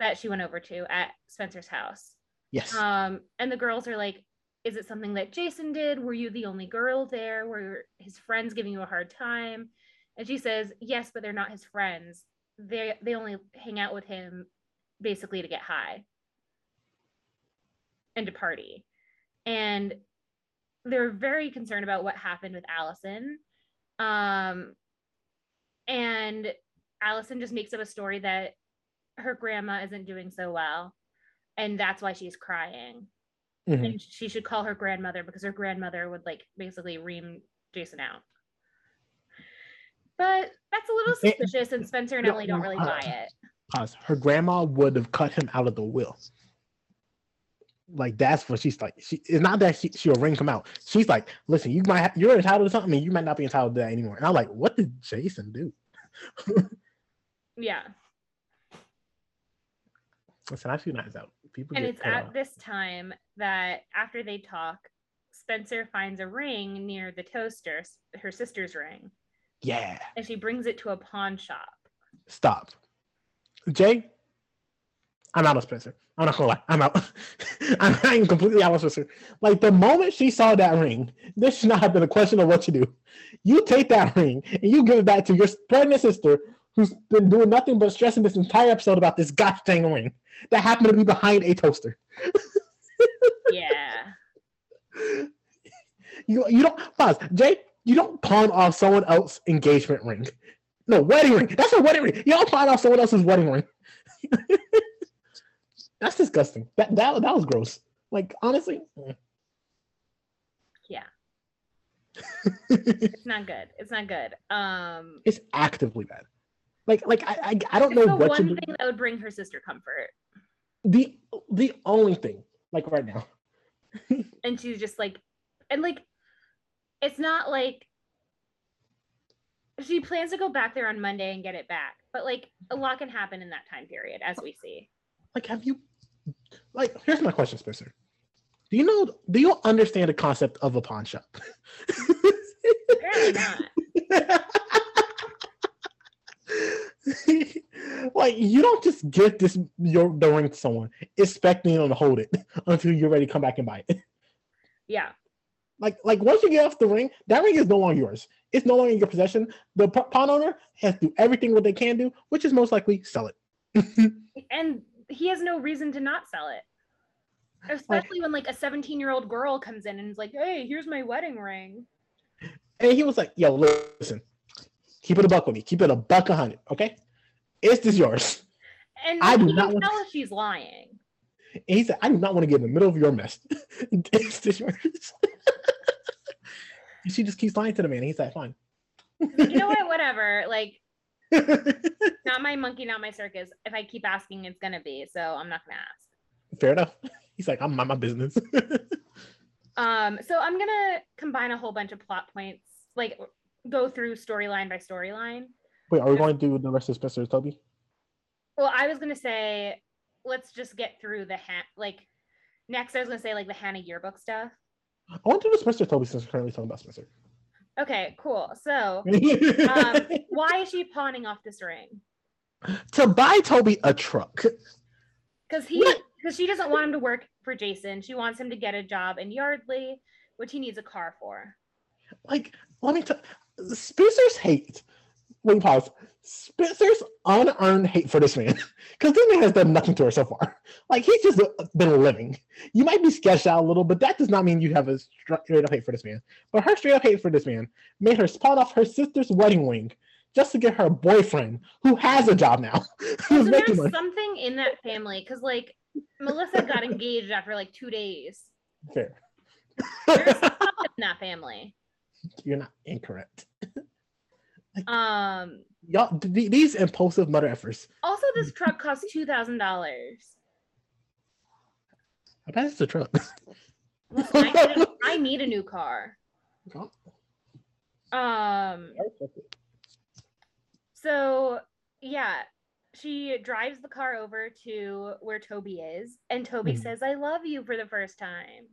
that she went over to at Spencer's house. Yes. Um, and the girls are like, "Is it something that Jason did? Were you the only girl there? Were his friends giving you a hard time?" And she says, "Yes, but they're not his friends. They they only hang out with him basically to get high and to party." And they're very concerned about what happened with Alison. Um, and Alison just makes up a story that her grandma isn't doing so well and that's why she's crying Mhm. and she should call her grandmother because her grandmother would like basically ream jason out but that's a little suspicious and spencer and emily don't really buy it Pause. Her grandma would have cut him out of the will. Like that's what she's like. She it's not that she, she'll ring him out. She's like, listen, you might have, you're entitled to something, and you might not be entitled to that anymore. And I'm like, what did Jason do? [laughs] yeah Listen, I've seen Knives Out. People and it's at off. this time that after they talk spencer finds a ring near the toaster her sister's ring Yeah. and she brings it to a pawn shop Stop. Jay, I'm out of Spencer. I'm not gonna lie. I'm out. [laughs] I'm, I'm completely out of Spencer. Like the moment she saw that ring, this should not have been a question of what you do. You take that ring and you give it back to your pregnant sister who's been doing nothing but stressing this entire episode about this gosh dang ring that happened to be behind a toaster. [laughs] yeah You you don't pause. Jay, you don't pawn off someone else's engagement ring. No, wedding ring. That's a wedding ring. You don't pawn off someone else's wedding ring. [laughs] That's disgusting. That that that was gross. Like honestly, mm. yeah [laughs] it's not good it's not good um it's actively bad. Like like I I, I don't know the what one to do. thing that would bring her sister comfort The the only thing like right now. [laughs] and she's just like and like it's not like she plans to go back there on monday and get it back but like a lot can happen in that time period as we see Like have you like here's my question, Spencer. Do you know do you understand the concept of a pawn shop? [laughs] apparently not [laughs] [laughs] like you don't just give this your the ring to someone expecting them to hold it [laughs] until you're ready to come back and buy it. [laughs] yeah Like, like once you get off the ring, that ring is no longer yours. It's no longer in your possession. The pawn owner has to do everything what they can do, which is most likely sell it. and he has no reason to not sell it. Especially when like a 17 year old girl comes in and is like, hey, here's my wedding ring. And he was like, yo, listen, keep it a buck with me. Keep it a buck a hundred, okay? Is this yours? And I do not want- tell if she's lying. And he said, I do not want to get in the middle of your mess. [laughs] Is this yours? and [laughs] she just keeps lying to the man. He's like, fine. You know what? Whatever. Like, [laughs] not my monkey, not my circus. If I keep asking, it's gonna be. So I'm not gonna ask. Fair enough. He's like, I'm mind my business. Um, so I'm gonna combine a whole bunch of plot points, like go through storyline by storyline. Wait, are we going to do the rest of Spencer and Toby? Well, I was gonna say, let's just get through the ha- like. Next, I was gonna say like the Hanna yearbook stuff. I want to do Spencer Toby since we're currently talking about Spencer. Okay, cool. So, um, [laughs] why is she pawning off this ring? to buy Toby a truck. Because he, because she doesn't want him to work for Jason. She wants him to get a job in Yardley, which he needs a car for. Like, let me tell Spencer's hate. Wait, pause. Spencer's unearned hate for this man. [laughs] Because this man has done nothing to her so far. Like, he's just been living. You might be sketched out a little, but that does not mean you have a stra- straight up hate for this man. But her straight up hate for this man made her spawn off her sister's wedding ring just to get her boyfriend, who has a job now, [laughs] Isn't making there money. something in that family? Because like Melissa got [laughs] engaged after like two days. Fair. There's something in that family. You're not incorrect. [laughs] Um. Y'all, th- these impulsive mother effers. Also, this truck costs two thousand dollars. I bet it's a truck. Listen, I need, a, [laughs] I need a new car. Um. So yeah, she drives the car over to where Toby is, and Toby Mhm. says, "I love you" for the first time.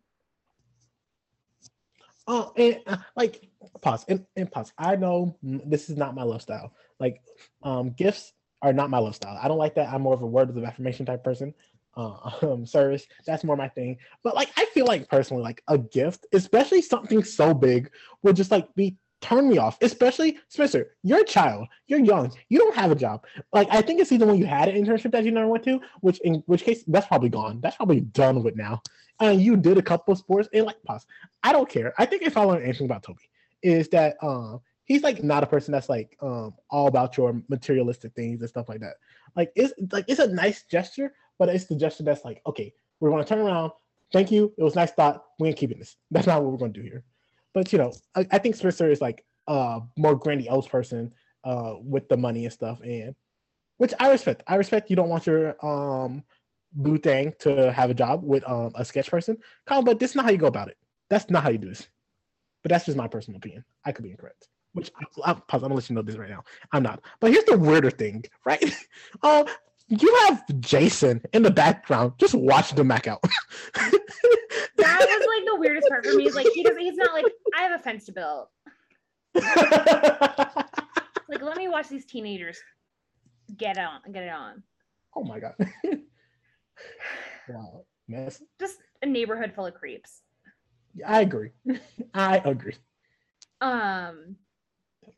Oh, and uh, like pause and, and pause. I know this is not my love style. Like, um, gifts are not my love style. I don't like that. I'm more of a words of affirmation type person. Uh, [laughs] um, service that's more my thing. But like, I feel like personally, like a gift, especially something so big, would just like be turn me off. Especially Spencer, you're a child, you're young, you don't have a job. Like, I think it's either when you had an internship that you never went to, which in which case that's probably gone. That's probably done with now. And you did a couple of sports and like pause. I don't care. I think if I learned anything about Toby, is that um he's like not a person that's like um all about your materialistic things and stuff like that. Like it's like it's a nice gesture, but it's the gesture that's like, okay, we're gonna turn around. Thank you. It was nice thought. We ain't keeping this. That's not what we're gonna do here. But you know, I, I think Spencer is like a more grandiose person uh with the money and stuff, and which I respect. I respect you don't want your um blue thing to have a job with um a sketch person. Colin, but this is not how you go about it. That's not how you do this. But that's just my personal opinion. I could be incorrect. Which I, I'm gonna let you know this right now. I'm not. But here's the weirder thing, right? [laughs] Um, you have Jason in the background just watching the Mac out. [laughs] That was like the weirdest part for me. Is like he doesn't. He's not like I have a fence to build. [laughs] Like let me watch these teenagers get on, get it on. oh my god. Wow. Mess. Just a neighborhood full of creeps. I agree. [laughs] I agree. Um,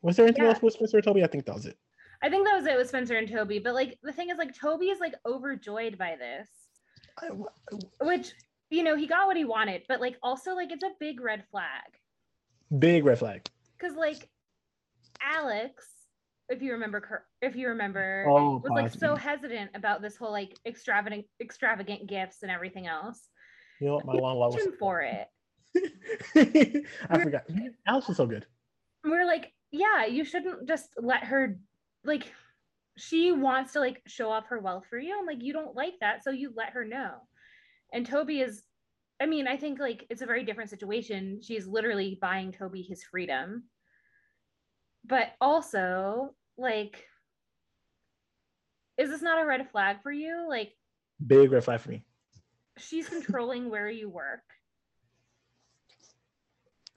Was there anything Yeah. else with Spencer and Toby? I think that was it. I think that was it with Spencer and Toby. But like the thing is, like Toby is like overjoyed by this, I- which you know he got what he wanted, but like also like it's a big red flag Big red flag. because like Alex, if you remember, if you remember, Oh, was like so hesitant about this whole like extravagant extravagant gifts and everything else. You know what? My long law was. For it. [laughs] I forgot. alice was so good. we're like, yeah, you shouldn't just let her like she wants to like show off her wealth for you and like you don't like that so you let her know and toby is i mean i think like it's a very different situation she's literally buying toby his freedom but also like is this not a red flag for you like Big red flag for me. she's controlling where you work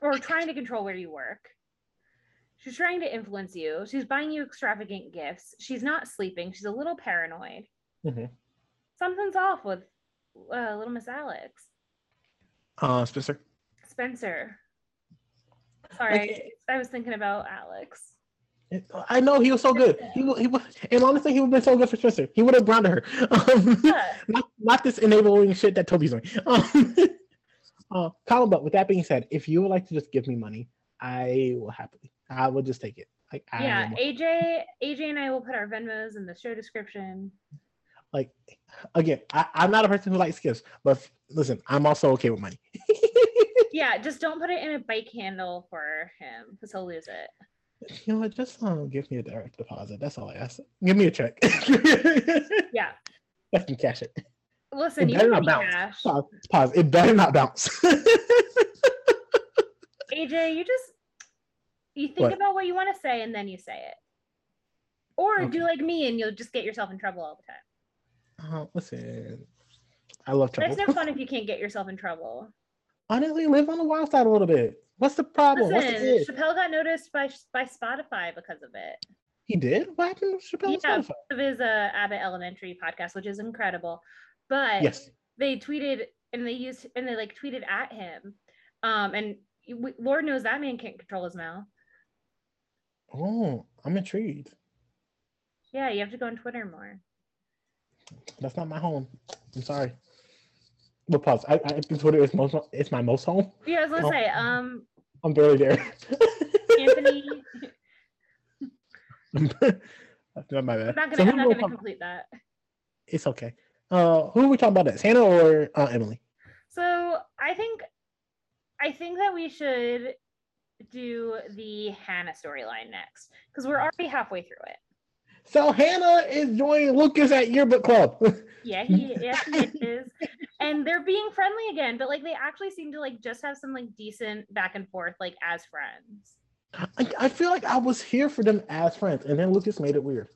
or trying to control where you work. She's trying to influence you. She's buying you extravagant gifts. She's not sleeping. She's a little paranoid. Mhm. Something's off with uh, little Miss Alex. Uh, Spencer. Spencer. Sorry, Like, I was thinking about Alex. I know he was so good. He he was, and honestly, he would have been so good for Spencer. He would have grounded her. [laughs] Um, Yeah. not not this enabling shit that Toby's doing. [laughs] Um, uh, Colin, but with that being said, if you would like to just give me money, I will happily. I will just take it. Like I yeah, AJ, AJ and I will put our Venmos in the show description. like again, I, I'm not a person who likes gifts, but f- listen, I'm also okay with money. [laughs] Yeah, just don't put it in a bike handle for him because he'll lose it. You know what? Just um, give me a direct deposit. That's all I ask. Give me a check. [laughs] Yeah. I can cash it. Listen, It you better not bounce. cash. Pause. Pause. It better not bounce. [laughs] AJ, you just you think What? about what you want to say and then you say it. Or Okay. do like me and you'll just get yourself in trouble all the time. uh, listen, I love trouble. it's no fun [laughs] if you can't get yourself in trouble. Honestly, live on the wild side a little bit. What's the problem? What's the Listen. Chappelle got noticed by by Spotify because of it. He did. What happened to Chappelle? Yeah. Spotify? Of his uh, Abbott Elementary podcast, which is incredible. But Yes. they tweeted and they used and they like tweeted at him. Um, and w- Lord knows that man can't control his mouth. Oh, I'm intrigued. Yeah, you have to go on Twitter more. That's not my home. I'm sorry. But pause. I, I think Twitter is most. It's my most home. Yeah, I was gonna Oh. say, um, I'm barely there. Anthony, not [laughs] [laughs] my bad. I'm not gonna, who I'm not gonna talk- complete that. It's okay. Uh, who are we talking about next? Hanna or uh, Emily? So I think, I think that we should do the Hanna storyline next because we're already halfway through it. So Hanna is joining Lucas at Yearbook Club. [laughs] Yeah, he yes he is, and they're being friendly again. But like they actually seem to like just have some like decent back and forth like as friends. I, I feel like I was here for them as friends, and then Lucas made it weird.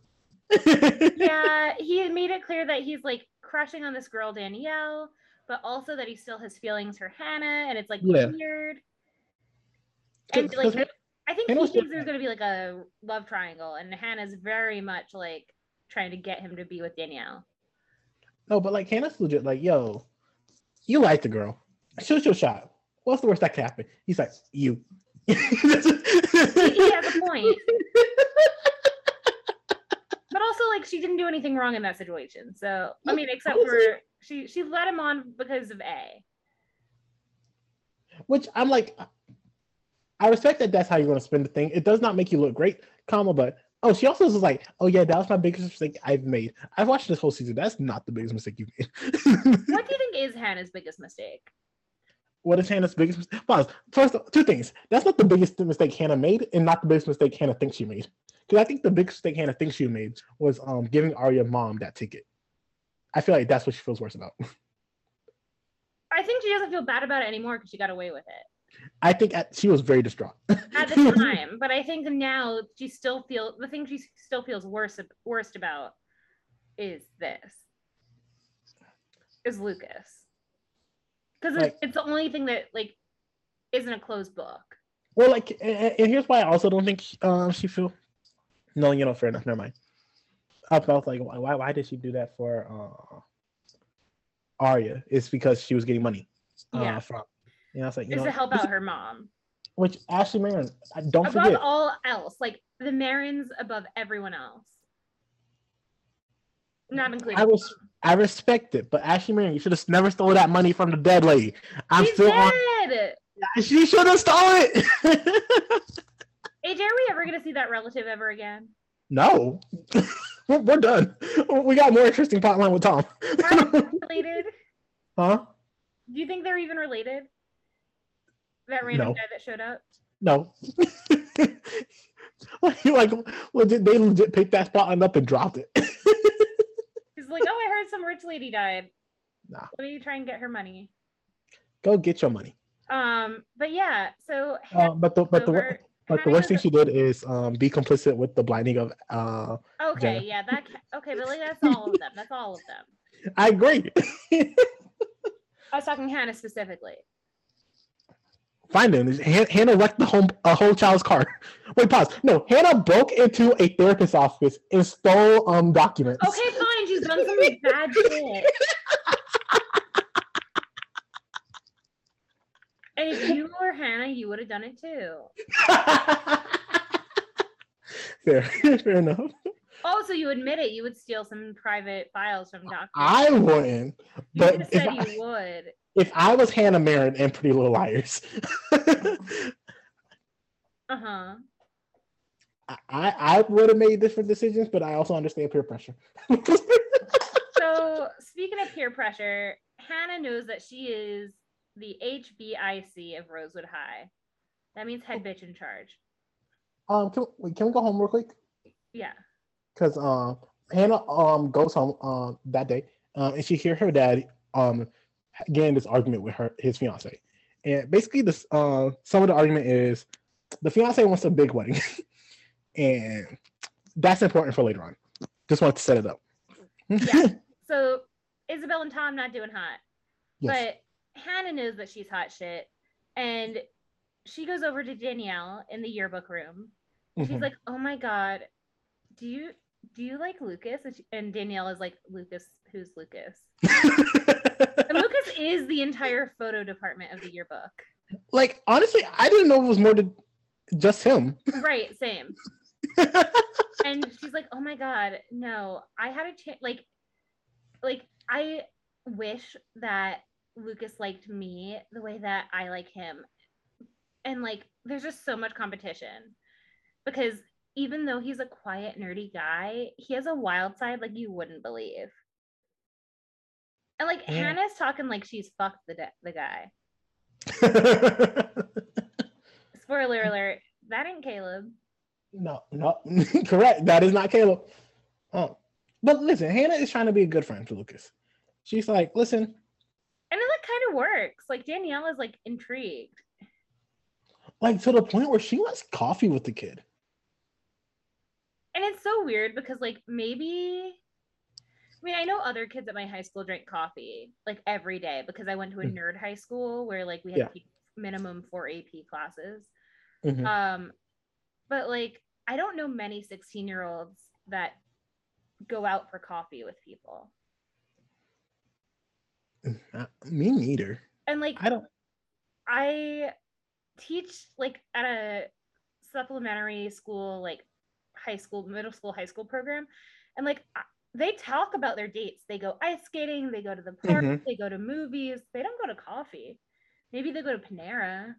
[laughs] Yeah, he made it clear that he's like crushing on this girl Danielle, but also that he still has feelings for Hanna, and it's like Yeah. weird. And like I think he Hanna's thinks there's gonna be like a love triangle, and Hanna's very much like trying to get him to be with Danielle. No, but like Hanna's legit. Like, yo, you like the girl. Shoot your shot. What's the worst that could happen? He's like, you. He has a [laughs] point. But also like she didn't do anything wrong in that situation. So I mean, except for she she let him on because of A. Which I'm like, I respect that. That's how you're going to spin the thing. It does not make you look great, comma. But oh, she also was like, oh yeah, that was my biggest mistake I've made. I've watched this whole season. That's not the biggest mistake you've made. [laughs] What do you think is Hanna's biggest mistake? what is Hanna's biggest mistake? Pause. First, two things. That's not the biggest mistake Hanna made, and not the biggest mistake Hanna thinks she made. Because I think the biggest mistake Hanna thinks she made was um giving Aria mom that ticket. I feel like that's what she feels worse about. [laughs] I think she doesn't feel bad about it anymore because she got away with it I think at, she was very distraught. [laughs] at the time. but I think now she still feels the thing she still feels worse worst about is this is Lucas because Like- it's, it's the only thing that like isn't a closed book. Well, like, and, and here's why I also don't think um she feel. No, you know, fair enough. Never mind. I felt like why why did she do that for uh Aria? It's because she was getting money. Uh, Yeah. From you know, it's like you Is know, to help out her mom Which Ashley Marin, I- don't above forget. all else, like the Marins above everyone else. Not including. I was I respect it, but Ashley Marin, you should have never stole that money from the dead lady. I'm She's still on. dead. She should have stole it. AJ, [laughs] are we ever gonna see that relative ever again? no, [laughs] we're, we're done. We got more interesting plotline with Tom. Related? [laughs] huh? Do you think they're even related? That random No. guy that showed up. No. [laughs] like, legit, they legit picked that spotlight up and dropped it. [laughs] He's like, oh, I heard some rich lady died. Nah. Let me try and get her money. Go get your money. Um, but yeah, so Uh, but the but the but the worst thing she did is um be complicit with the blinding of uh. okay, Jenna. yeah, that okay, but like that's all of them. That's all of them. [laughs] I agree. I was talking Hanna specifically. Find him. Hanna wrecked the home a whole child's car. [laughs] Wait, pause. No, Hanna broke into a therapist's office and stole um documents. Okay, fine. She's done some bad shit. [laughs] And if you were Hanna, you would would have done it too. [laughs] fair, fair enough. Oh, so you admit it? You would steal some private files from Doctor. I wouldn't, but if said I, you would. if I was Hanna Marin and Pretty Little Liars, [laughs] Uh huh. I I would have made different decisions, but I also understand peer pressure. [laughs] So speaking of peer pressure, Hanna knows that she is the HBIC of Rosewood High. That means head bitch in charge. um, can, wait, can we go home real quick? Yeah. Because um Hanna um goes home um that day um and she hear her dad um getting this argument with her his fiance and basically this uh some of the argument is the fiance wants a big wedding [laughs] and that's important for later on just wanted to set it up Yeah. [laughs] So Isabel and Tom not doing hot, Yes. but Hanna knows that she's hot shit, and she goes over to Danielle in the yearbook room. She's Mhm. like, "Oh my god, do you do you like Lucas?" And, she, and Danielle is like, "Lucas, who's Lucas?" [laughs] And Lucas is the entire photo department of the yearbook. like honestly i didn't know it was more than just him Right, same. [laughs] and she's like, "Oh my god, no! I had a chance. Like, like I wish that Lucas liked me the way that I like him." And like, there's just so much competition because even though he's a quiet, nerdy guy, he has a wild side like you wouldn't believe. And like Yeah. Hanna's talking like she's fucked the de- the guy. [laughs] Spoiler alert: that ain't Caleb. No, no, [laughs] correct. That is not Caleb. Oh, but listen, Hanna is trying to be a good friend to Lucas. She's like, listen, And it like kind of works. Like Danielle is like intrigued. like to the point where she wants coffee with the kid. And it's so weird because like maybe I mean, I know other kids at my high school drank coffee like every day because I went to a Mm. nerd high school where like we had Yeah. minimum four AP classes. Mhm. Um, but like I don't know many 16 year olds that go out for coffee with people. Uh, me neither. And like I don't. I teach like at a supplementary school, like high school, middle school, high school program, and like they talk about their dates. They go ice skating, they go to the park, Mhm. they go to movies. They don't go to coffee. Maybe they go to Panera.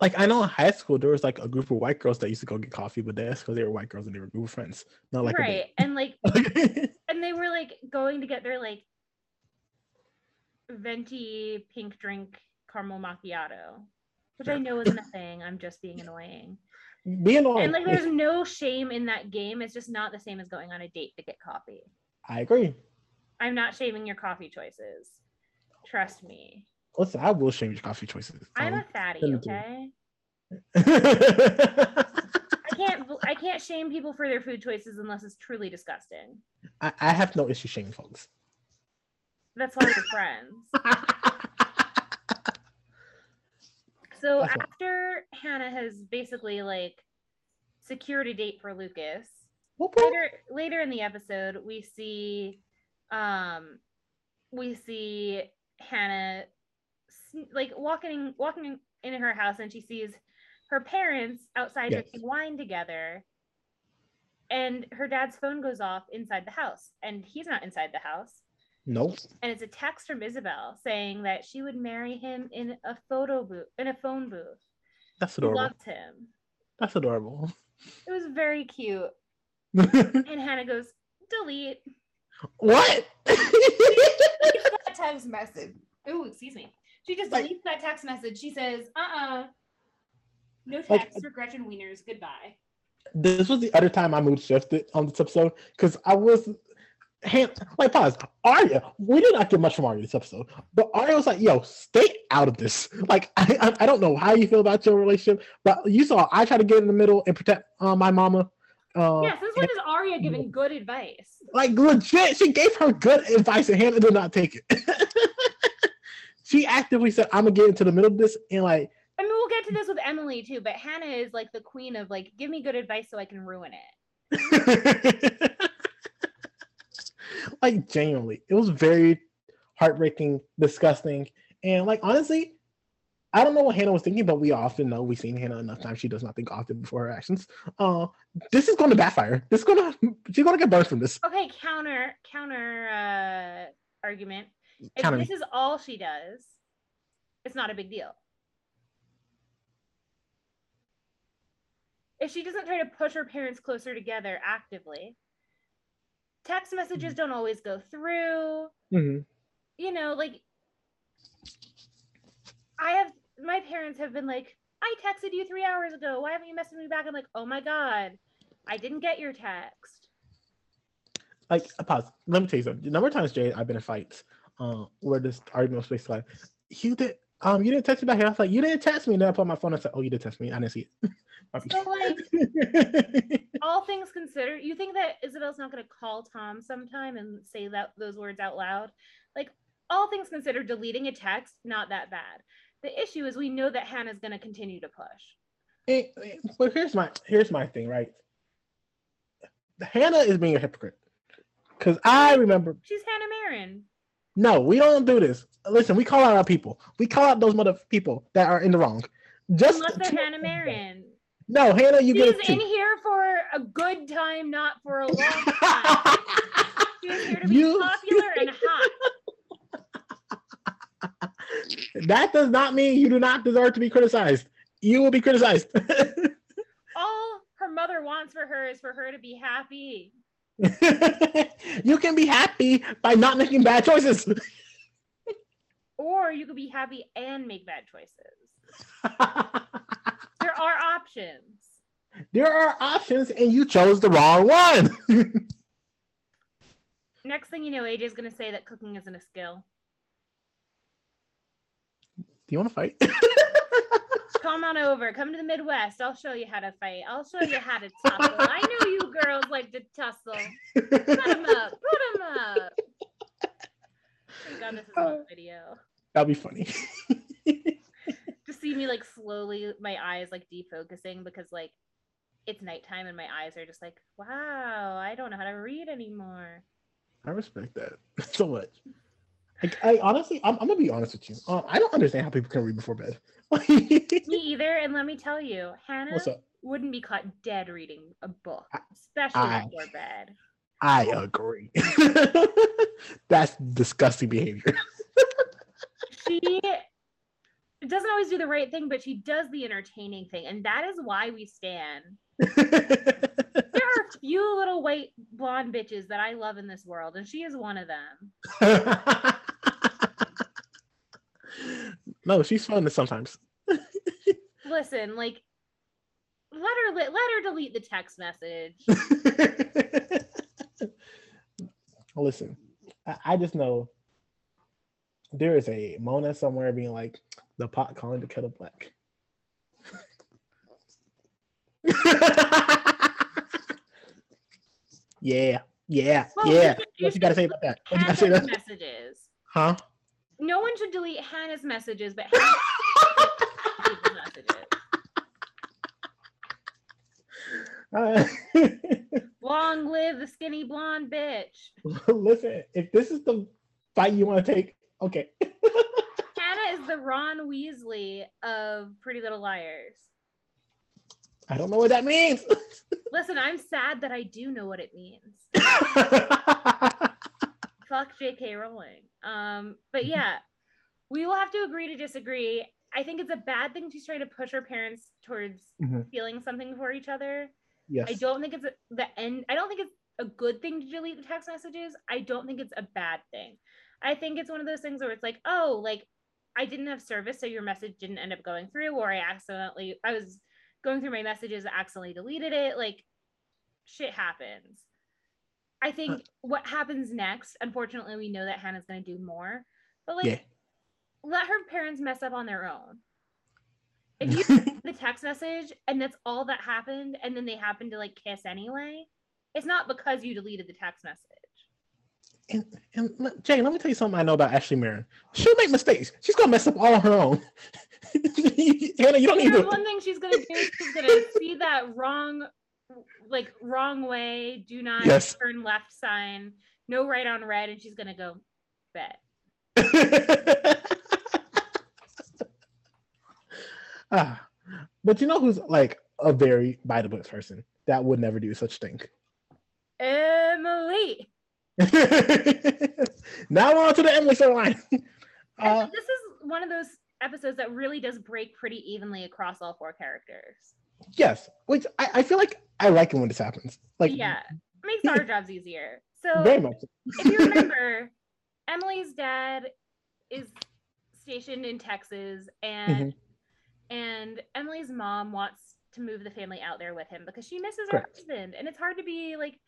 Like I know in high school there was like a group of white girls that used to go get coffee with us because they were white girls and they were a group of friends. Not like right. And like [laughs] and they were like going to get their like venti pink drink caramel macchiato, which I know isn't a thing. I'm just being annoying. Being annoying. and like there's no shame in that game it's just not the same as going on a date to get coffee I agree. i'm not shaming your coffee choices trust me Listen, I will shame your coffee choices. i'm a fatty send it to me. okay I, [laughs] i can't i can't shame people for their food choices unless it's truly disgusting I have no issue shaming folks. that's why we're friends [laughs] so That's after hanna has basically like secured a date for lucas later later in the episode we see um we see hanna like walking walking into her house and she sees her parents outside Yes. drinking wine together and her dad's phone goes off inside the house and he's not inside the house Nope. and it's a text from isabel saying that she would marry him in a photo booth in a phone booth That's adorable. loves him That's adorable. it was very cute [laughs] and hanna goes delete deletes that text [laughs] message. Oh, excuse me. She just Like- deletes that text message. She says, uh-uh. No Like- text uh, for Gretchen Wieners. Goodbye. this was the other time I mood shifted on this episode because I was hand like pause. Aria, we did not get much from Aria this episode, but Aria was like, "Yo, stay out of this." Like, [laughs] I, I, I don't know how you feel about your relationship, but you saw I try to get in the middle and protect uh, my mama. Uh, yeah, since when is Aria giving good advice? like legit, she gave her good advice and Hanna did not take it. [laughs] she actively said, "I'm gonna get into the middle of this," and like, I mean, we'll get to this with Emily too, but Hanna is like the queen of like, give me good advice so I can ruin it. [laughs] [laughs] like genuinely, it was very heartbreaking, disgusting, and like honestly, I don't know what Hanna was thinking, but we often know we've seen Hanna enough times. She does not think often before her actions. Uh, this is going to backfire. This is gonna [laughs] she's gonna get burned from this. Okay, counter counter uh, argument. If Counter this me. is all she does, it's not a big deal. If she doesn't try to push her parents closer together actively, text messages don't always go through. Mhm. You know, like I have my parents have been like, I texted you three hours ago. Why haven't you messaged me back? I'm like, oh my god, I didn't get your text. Like, a pause. Let me tell you something. The number of times, Jay, I've been in fights uh, where this argument was basically like, you did, um, you didn't text me back. here. I was like, you didn't text me. And then I put my phone and said, oh, you did text me. I didn't see it. [laughs] So like [laughs] all things considered, you think that Isabel's not going to call Tom sometime and say that those words out loud? Like all things considered, deleting a text not that bad. The issue is we know that Hanna's going to continue to push. Eh, but here's my here's my thing, right? Hanna is being a hypocrite. Cause I remember She's Hanna Marin. No, we don't do this. Listen, we call out our people. We call out those mother people that are in the wrong. Just Unless they're Hanna Marin. No, Hanna, you get She's it in here for a good time, not for a long time. [laughs] She's here to be You- popular and hot. [laughs] that does not mean you do not deserve to be criticized. You will be criticized. [laughs] All her mother wants for her is for her to be happy. [laughs] you can be happy by not making bad choices. Or you could be happy and make bad choices. [laughs] There are options. there are options, and you chose the wrong one. [laughs] Next thing you know, AJ's gonna say that cooking isn't a skill. Do you want to fight? Come on over. Come to the Midwest. I'll show you how to fight. I'll show you how to tussle. I know you girls like to tussle. Put them up. Put them up. Thank God this is on uh, video. That'll be funny. To see me like slowly, my eyes like defocusing because like it's nighttime and my eyes are just like, wow, I don't know how to read anymore. I respect that [laughs] so much. Like, I honestly, I'm, I'm gonna be honest with you. Uh, I don't understand how people can read before bed. [laughs] Me either. And let me tell you, Hanna wouldn't be caught dead reading a book, especially I- before bed. I agree. [laughs] That's disgusting behavior. she doesn't always do the right thing, but she does the entertaining thing, and that is why we stand. [laughs] There are a few little white blonde bitches that I love in this world, and she is one of them. No, she's fun sometimes. [laughs] Listen, like, let her let her delete the text message. [laughs] Listen, I, I just know there is a Mona somewhere being like the pot calling the kettle black. [laughs] yeah, yeah, Well, yeah. What you gotta say about that? What you gotta say about that? messages. Huh? No one should delete Hanna's messages, but [laughs] Hanna should delete people's messages. Uh, [laughs] Long live the skinny blonde bitch. listen, if this is the fight you want to take, okay. [laughs] Hanna is the Ron Weasley of Pretty Little Liars. I don't know what that means. Listen, I'm sad that I do know what it means. Fuck J.K. Rowling. Um, but yeah, we will have to agree to disagree. I think it's a bad thing she's trying to push her parents towards Mhm. feeling something for each other. yes. I don't think it's a, the end. I don't think it's a good thing to delete the text messages. I don't think it's a bad thing. I think it's one of those things where it's like, oh, like I didn't have service, so your message didn't end up going through, or I accidentally, I was going through my messages, accidentally deleted it. Like shit happens. I think what happens next, unfortunately, we know that Hanna's going to do more, but like Yeah. let her parents mess up on their own. [laughs] If you the text message and that's all that happened and then they happen to like kiss anyway it's not because you deleted the text message And, and let- Jay, let me tell you something I know about Ashley Marin. She'll make mistakes. She's gonna mess up all on her own. [laughs] Hanna, you don't need to. one thing she's gonna do is she's gonna see that wrong like wrong way do not Yes. turn left sign no right on red and she's gonna go bet [laughs] Ah, but you know who's like a very by the book person that would never do such thing. Emily. [laughs] now we're on to the Emily storyline. [laughs] Uh, this is one of those episodes that really does break pretty evenly across all four characters. Yes, which I, I feel like I like it when this happens. Like, yeah, it makes our jobs easier. So, very much. if you remember, [laughs] Emily's dad is stationed in Texas, and Mm-hmm. and Emily's mom wants to move the family out there with him because she misses Correct. her husband, and it's hard to be like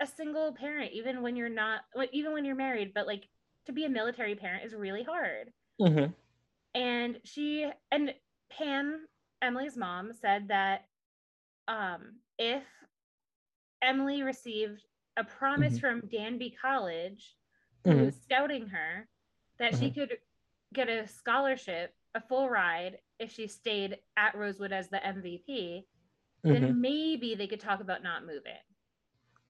a single parent, even when you're not, even when you're married. But like to be a military parent is really hard. Mhm. and she and Pam, Emily's mom, said that um, if Emily received a promise Mhm. from Danby College, who Mhm. was scouting her, that she could get a scholarship, a full ride, if she stayed at Rosewood as the MVP, then maybe they could talk about not moving.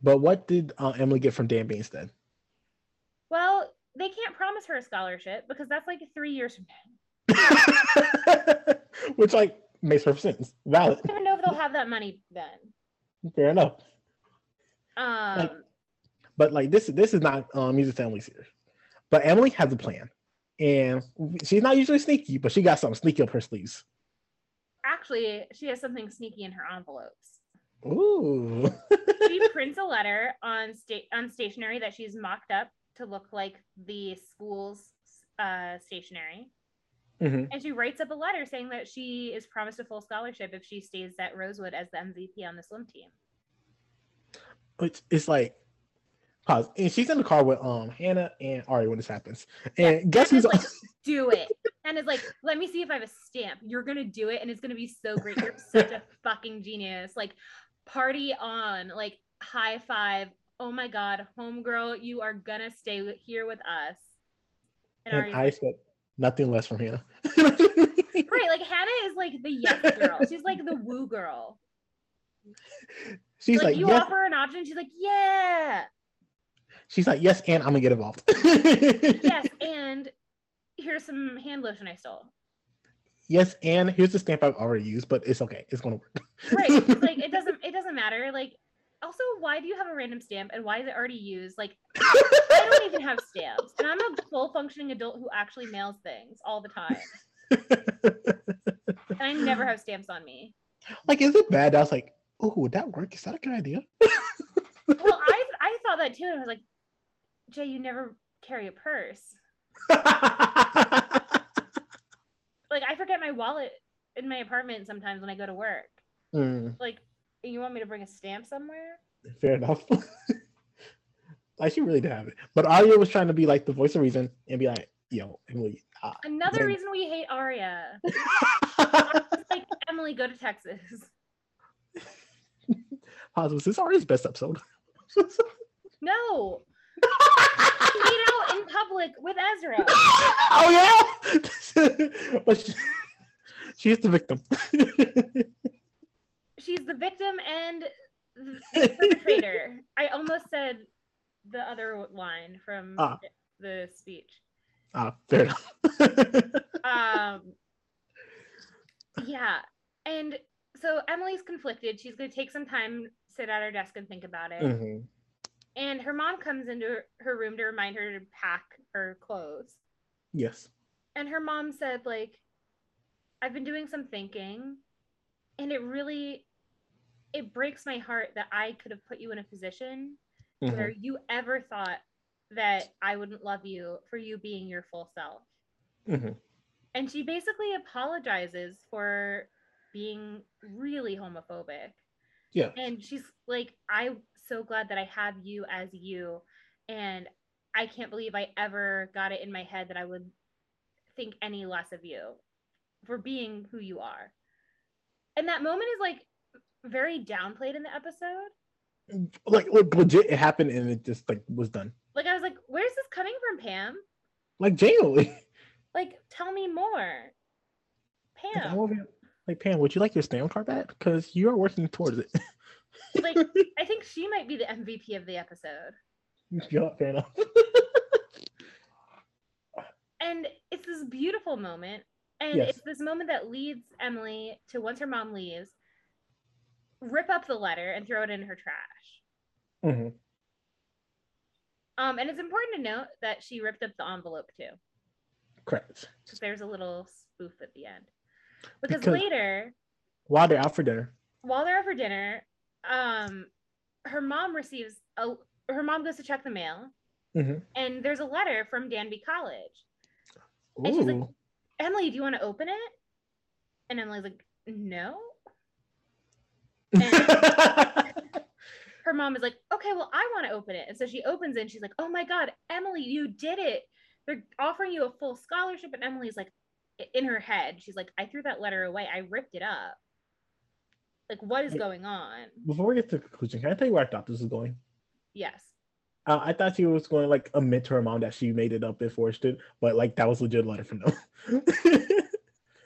But what did uh, Emily get from Danby instead? Well, they can't promise her a scholarship because that's like three years from now. [laughs] Which like makes perfect sense. Valid. I don't even know if they'll have that money then. Fair enough. Um, But like this this is not um music family series. But Emily has a plan. And she's not usually sneaky, but she got something sneaky up her sleeves. actually, she has something sneaky in her envelopes. Ooh. She [laughs] prints a letter on state on stationery that she's mocked up to look like the school's uh, stationery, Mhm. and she writes up a letter saying that she is promised a full scholarship if she stays at Rosewood as the MVP on the swim team. It's, it's like pause. And she's in the car with um Hanna and Aria when this happens. And guess who's like, [laughs] do it. And it's like, let me see if I have a stamp. You're gonna do it, and it's gonna be so great. You're [laughs] such a fucking genius. Like, party on. Like, high five. Oh my god, homegirl, you are gonna stay here with us. And, and Aria's I expect nothing less from Hanna. [laughs] right, like Hanna is like the yes girl. She's like the woo girl. she's like, like, you yes. offer an option, she's like, yeah, She's like, yes, and I'm gonna get involved. [laughs] yes, [laughs] and here's some hand lotion I stole. yes, and here's the stamp I've already used, but it's okay. It's gonna work. right like it doesn't it doesn't matter like also why do you have a random stamp and why is it already used like [laughs] i don't even have stamps and i'm a full functioning adult who actually mails things all the time [laughs] and i never have stamps on me like, is it bad? I was like, oh, would that work? Is that a good idea? well [laughs] i i thought that too and i was like jay you never carry a purse like i forget my wallet in my apartment sometimes when i go to work Mm, like you want me to bring a stamp somewhere fair enough. [laughs] like she really did have it, but Aria was trying to be like the voice of reason and be like, "Yo, Emily." Uh, another reason we hate aria It's [laughs] like emily go to texas Pause. Was this Aria's best episode? No. [laughs] Made out in public with Ezra. oh yeah, but she, she's the victim. She's the victim and the perpetrator. [laughs] I almost said the other line from Ah. the speech. Ah, fair enough. [laughs] Um yeah. And so Emily's conflicted. She's gonna take some time, sit at her desk and think about it. Mhm. And her mom comes into her room to remind her to pack her clothes. Yes. and her mom said like i've been doing some thinking and it really it breaks my heart that i could have put you in a position Mhm. where you ever thought that i wouldn't love you for you being your full self Mhm. and she basically apologizes for being really homophobic Yeah. and she's like i'm so glad that i have you as you and i can't believe i ever got it in my head that i would think any less of you for being who you are and that moment is like very downplayed in the episode Like, like legit, it happened and it just like was done. like i was like where's this coming from pam Like genuinely. like tell me more pam here- like Pam, would you like your stamp card back? Because you are working towards it. [laughs] like i think she might be the mvp of the episode yeah, fair enough. [laughs] and it's this beautiful moment And Yes. it's this moment that leads Emily to once her mom leaves, rip up the letter and throw it in her trash. Mhm. Um, and it's important to note that she ripped up the envelope too, Correct. because there's a little spoof at the end. Because, Because- later, While they're out for dinner. while they're out for dinner, um, her mom receives a her mom goes to check the mail, Mhm. and there's a letter from Danby College. And she's like, Emily, do you want to open it? And Emily's like, no. [laughs] Her mom is like, okay, well, I want to open it. And so she opens it and she's like, oh my God, Emily, you did it. They're offering you a full scholarship. And Emily's like, in her head, she's like, I threw that letter away. I ripped it up. Like, what is going on? Before we get to the conclusion, can I tell you where I thought this was going? Yes. Uh, I thought she was going to like admit to her mom that she made it up and forged it, but like that was a legit letter from them. [laughs] That's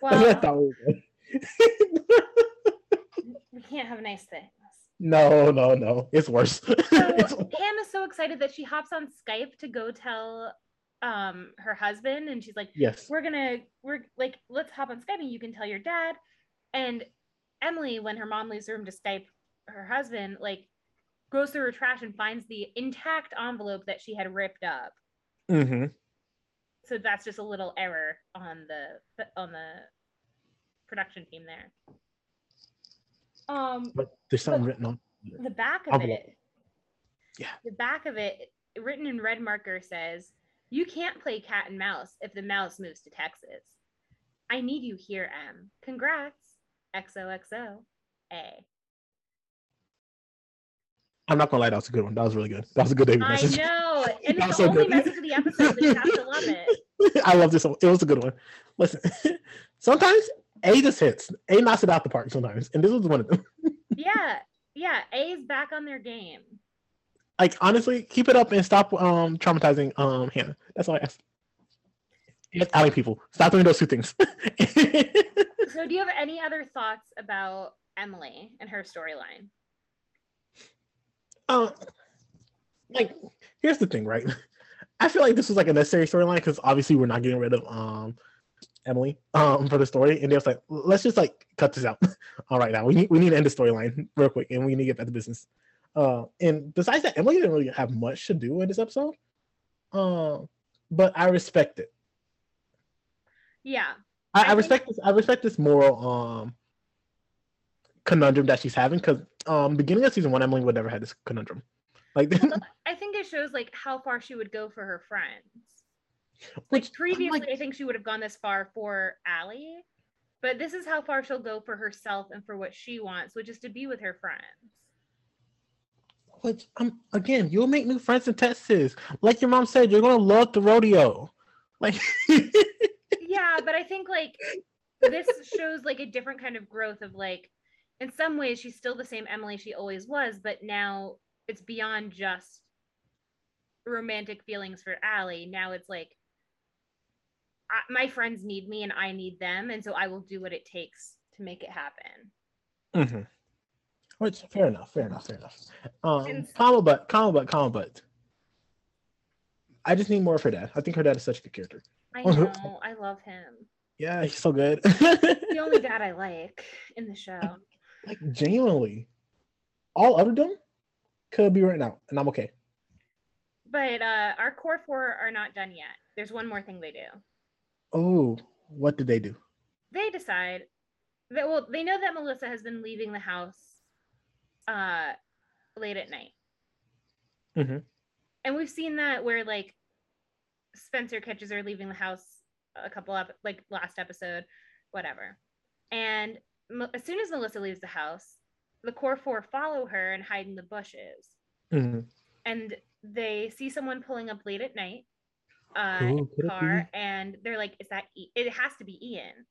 what I thought [laughs] we were doing. we can't have nice things. no, no, no. It's worse. So [laughs] It's- Pam is so excited that she hops on Skype to go tell um her husband, and she's like, yes. "We're gonna, we're like, let's hop on Skype, and you can tell your dad." And Emily, when her mom leaves the room to Skype her husband, like goes through her trash and finds the intact envelope that she had ripped up. hmm So that's just a little error on the on the production team there. Um, But there's something But- written on. the back of Envelope. it Yeah. the back of it written in red marker says you can't play cat and mouse if the mouse moves to texas i need you here m congrats xoxo a I'm not gonna lie, that was a good one. That was really good. That was a good David i message. know [laughs] and it's the so only good. message of the episode you have to love it [laughs] I love this one. It was a good one. Listen, [laughs] sometimes A just hits. A knocks it out the park sometimes, and this was one of them. [laughs] yeah yeah a is back on their game Like honestly, keep it up and stop um traumatizing um Hanna. That's all I ask. And outing people. Stop doing those two things. [laughs] so do you have any other thoughts about emily and her storyline um, like here's the thing, right? [laughs] I feel like this was like a necessary storyline because obviously we're not getting rid of um Emily um for the story, and they was like, let's just like cut this out. [laughs] All right, now we need we need to end the storyline [laughs] real quick, and we need to get back to business. Uh, and besides that, Emily didn't really have much to do in this episode. Um, but I respect it. yeah I, I I respect this. I respect this moral um conundrum that she's having because um beginning of season one, Emily would never had this conundrum. Like, [laughs] i think it shows like how far she would go for her friends which like previously like- i think she would have gone this far for Ali, but this is how far she'll go for herself and for what she wants which is to be with her friends Which um again, you'll make new friends in Texas. Like your mom said, you're gonna love the rodeo. Like [laughs] yeah but i think like this shows like a different kind of growth of like in some ways she's still the same emily she always was but now it's beyond just romantic feelings for Ali. now it's like I, my friends need me and i need them and so i will do what it takes to make it happen Mhm. Which fair enough, fair enough, fair enough. Um And- comma but comma but comma but I just need more of her dad. I think her dad is such a good character. i [laughs] know i love him Yeah, he's so good. the [laughs] only dad i like in the show like genuinely. All other them could be right now, and I'm okay. But uh, our core four are not done yet. There's one more thing they do. Oh, what did they do? They decide that well, they know that Melissa has been leaving the house uh, late at night, Mhm. and we've seen that where like Spencer catches her leaving the house a couple up like last episode, whatever. And as soon as Melissa leaves the house, the core four follow her and hide in the bushes. Mhm. and they see someone pulling up late at night uh car and they're like is that e-? it has to be ian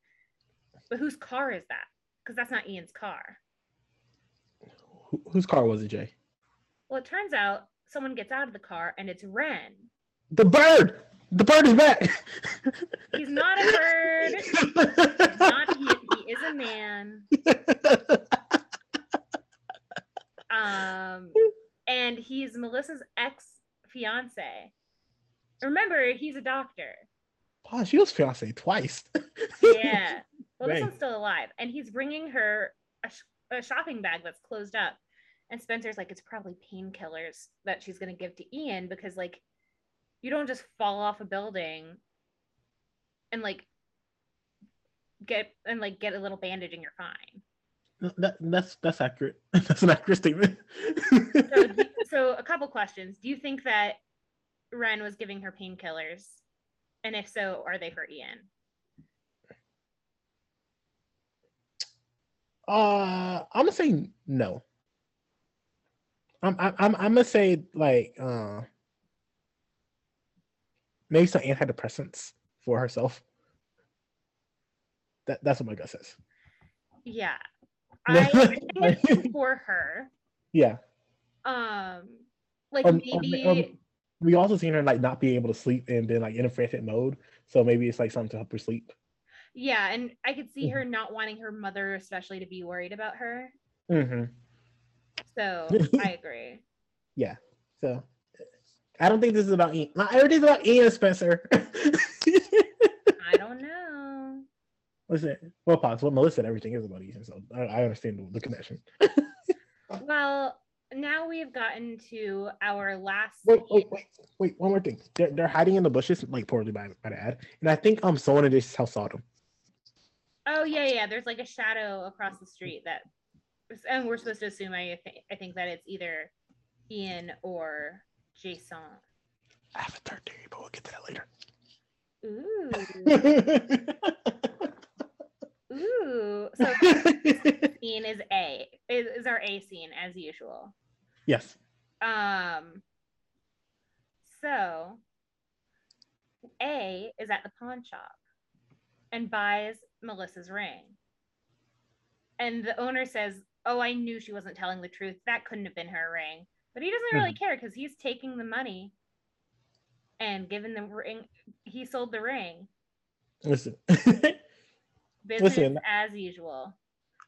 but whose car is that because that's not ian's car Who, whose car was it, Jay? well it turns out someone gets out of the car and it's wren The bird. The bird is back. [laughs] he's not a bird He's not [laughs] he, he is a man [laughs] um and he's melissa's ex fiance remember he's a doctor Oh, she was fiance twice. [laughs] Yeah. Well, this one's still alive, and he's bringing her a, sh- a shopping bag that's closed up. And Spencer's like, it's probably painkillers that she's gonna give to Ian because like, you don't just fall off a building and like get and like get a little bandage and you're fine. that, that's that's accurate. [laughs] That's an accurate statement. So, [laughs] so a couple questions. Do you think that Wren was giving her painkillers? And if so, are they for Ian? uh, I'm gonna say no. I'm I'm I'm, gonna say like uh maybe some antidepressants for herself. That that's what my gut says. Yeah. [laughs] I, think it's for her. Yeah. Um like um, maybe um, we also seen her like not being able to sleep and been like in a frantic mode. So maybe it's like something to help her sleep. yeah, and I could see Mm-hmm. her not wanting her mother especially to be worried about her. Mm-hmm. So [laughs] I agree. Yeah. So I don't think this is about Ian. Everything's about Ian Spencer. I [laughs] don't know. Listen, well, pause. Well, Melissa everything is about Ian, so I, I understand the, the connection. [laughs] Well, now we've gotten to our last Wait, wait, wait, wait. One more thing. They're, they're hiding in the bushes, like poorly by, by the ad, and I think um someone in this house saw them. Oh yeah, yeah. There's like a shadow across the street that, and we're supposed to assume. I think I think that it's either Ian or Jason. I have a third theory, but we'll get to that later. Ooh, [laughs] ooh. So [laughs] scene is A is, is our A scene as usual. yes. Um. So A is at the pawn shop and buys Melissa's ring. And the owner says, Oh, I knew she wasn't telling the truth. That couldn't have been her ring. But he doesn't really care because he's taking the money and giving the ring. He sold the ring. Listen, [laughs] Business Listen. as usual.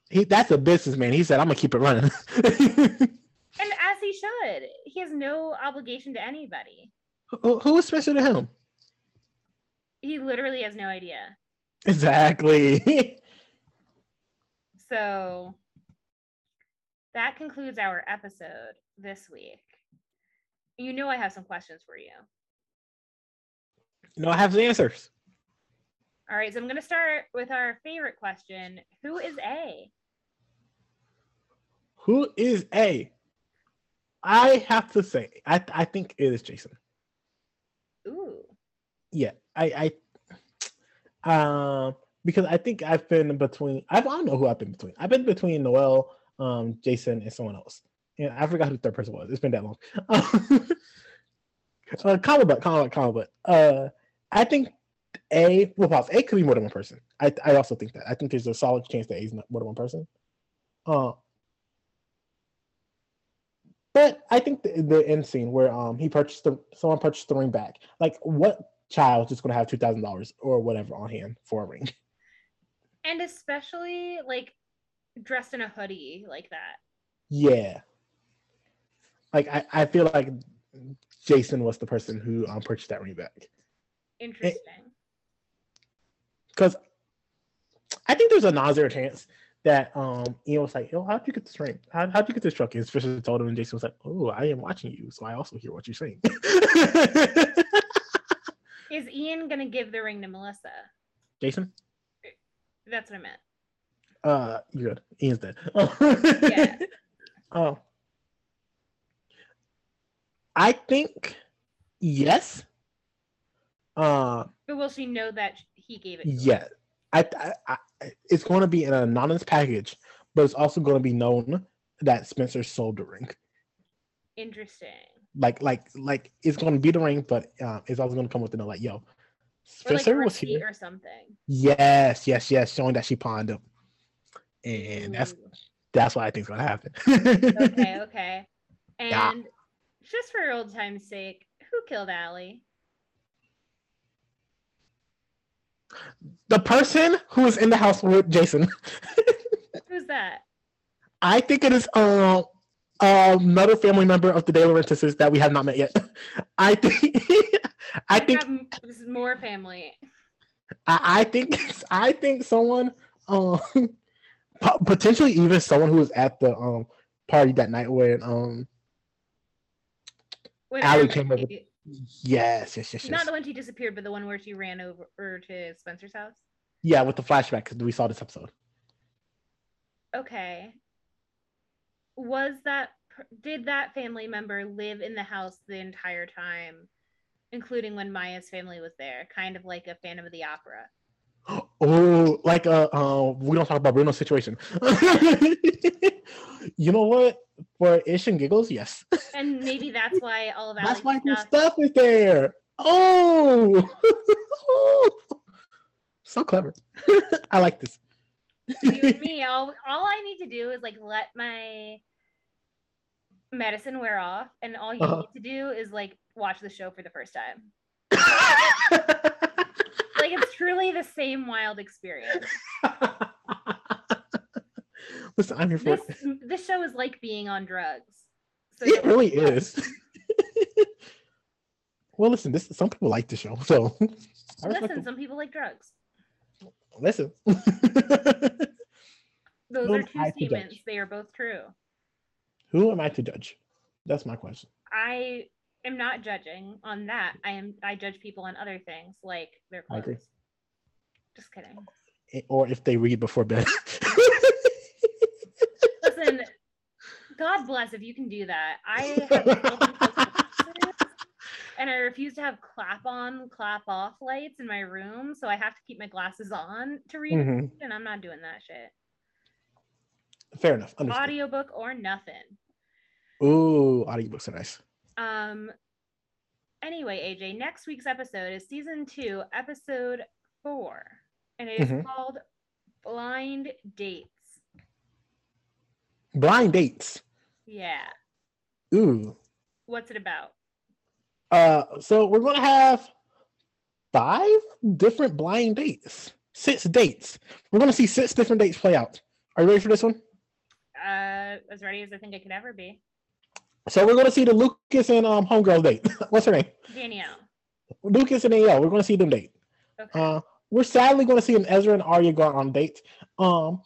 he that's a businessman. He said, "I'm gonna keep it running." [laughs] And as he should. He has no obligation to anybody. who, who is special to him? He literally has no idea. Exactly. [laughs] So that concludes our episode this week. You know, I have some questions for you. no, I have the answers. All right, so I'm going to start with our favorite question Who is A? Who is A? I have to say, I I think it is Jason. Ooh, Yeah, I I um because I think I've been between. I don't know who I've been between. I've been between Noel, um, Jason, and someone else. And I forgot who the third person was. It's been that long. [laughs] uh, comma but, comma comma but. Uh, I think A. Well, pause. A could be more than one person. I I also think that. I think there's a solid chance that A is not more than one person. Uh, but I think the, the end scene where um he purchased the someone purchased the ring back. Like what child is just going to have two thousand dollars or whatever on hand for a ring? and especially like dressed in a hoodie like that. Yeah. Like I, I feel like Jason was the person who um purchased that ring back Interesting. Because I think there's a non-zero chance that um Ian was like, "Yo, how'd you get this ring? How, how'd you get this truck?" And Fisher told him, and Jason was like, "Oh, I am watching you, so I also hear what you're saying." [laughs] Is Ian going to give the ring to Melissa? Jason, That's what I meant. uh, you're good. Ian's dead. Yeah. [laughs] Oh. I think yes. Uh, But will she know that he gave it? to her? yeah. I, I, I it's going to be an anonymous package, but it's also going to be known that Spencer sold the ring. Interesting. Like, like, like it's going to be the ring, but uh, it's also going to come with the note like, "Yo, Or like Spencer was here." or something. Yes, yes, yes, showing that she pawned him, and that's that's what I think is going to happen. okay, [laughs] okay. And Yeah. just for old time's sake, who killed Ali? The person who is in the house with Jason. [laughs] Who's that? I think it is um another family member of the DiLaurentis that we have not met yet. [laughs] I think [laughs] I think this is more family. I, I think I think someone um potentially even someone who was at the um party that night when um When Ali came over- yes yes yes Not the one she disappeared, but the one where she ran over or to Spencer's house. yeah with the flashback because we saw this episode. Okay. Was that did that family member live in the house the entire time, including when Maya's family was there? Kind of like a Phantom of the Opera. [gasps] Oh, like uh, uh, we don't talk about Bruno's situation. [laughs] you know what? For ish and giggles, yes. [laughs] And maybe that's why all of That's why stuff. stuff is there. Oh, [laughs] so clever. [laughs] I like this. me, all, all I need to do is like let my medicine wear off, and all you Uh-huh. need to do is like watch the show for the first time. Like it's truly the same wild experience. Listen, I'm here for This it. this show is like being on drugs. So It really is. [laughs] well, listen, this some people like the show, so Listen, some people like drugs. listen. [laughs] Those Who are two statements. They are both true. Who am I to judge? That's my question. I am not judging on that. I am I judge people on other things like their clothes. Just kidding. Or if they read before bed. [laughs] Listen, God bless if you can do that. I [laughs] have children with and I refuse to have clap on, clap off lights in my room, so I have to keep my glasses on to read, Mhm. and I'm not doing that shit. Fair enough. Understood. Audiobook or nothing. Ooh, audiobooks are nice. Um. Anyway, AJ, next week's episode is season two, episode four, and it is Mhm. called "Blind Dates." Blind dates. Yeah. Ooh. What's it about? Uh, so we're gonna have five different blind dates. Six dates. We're gonna see six different dates play out. Are you ready for this one? Uh, as ready as I think I could ever be. So we're gonna see the Lucas and um homegirl date. [laughs] What's her name? Danielle. Lucas and Danielle. We're gonna see them date. Okay. Uh, we're sadly gonna see an Ezra and Aria go on a date. Um,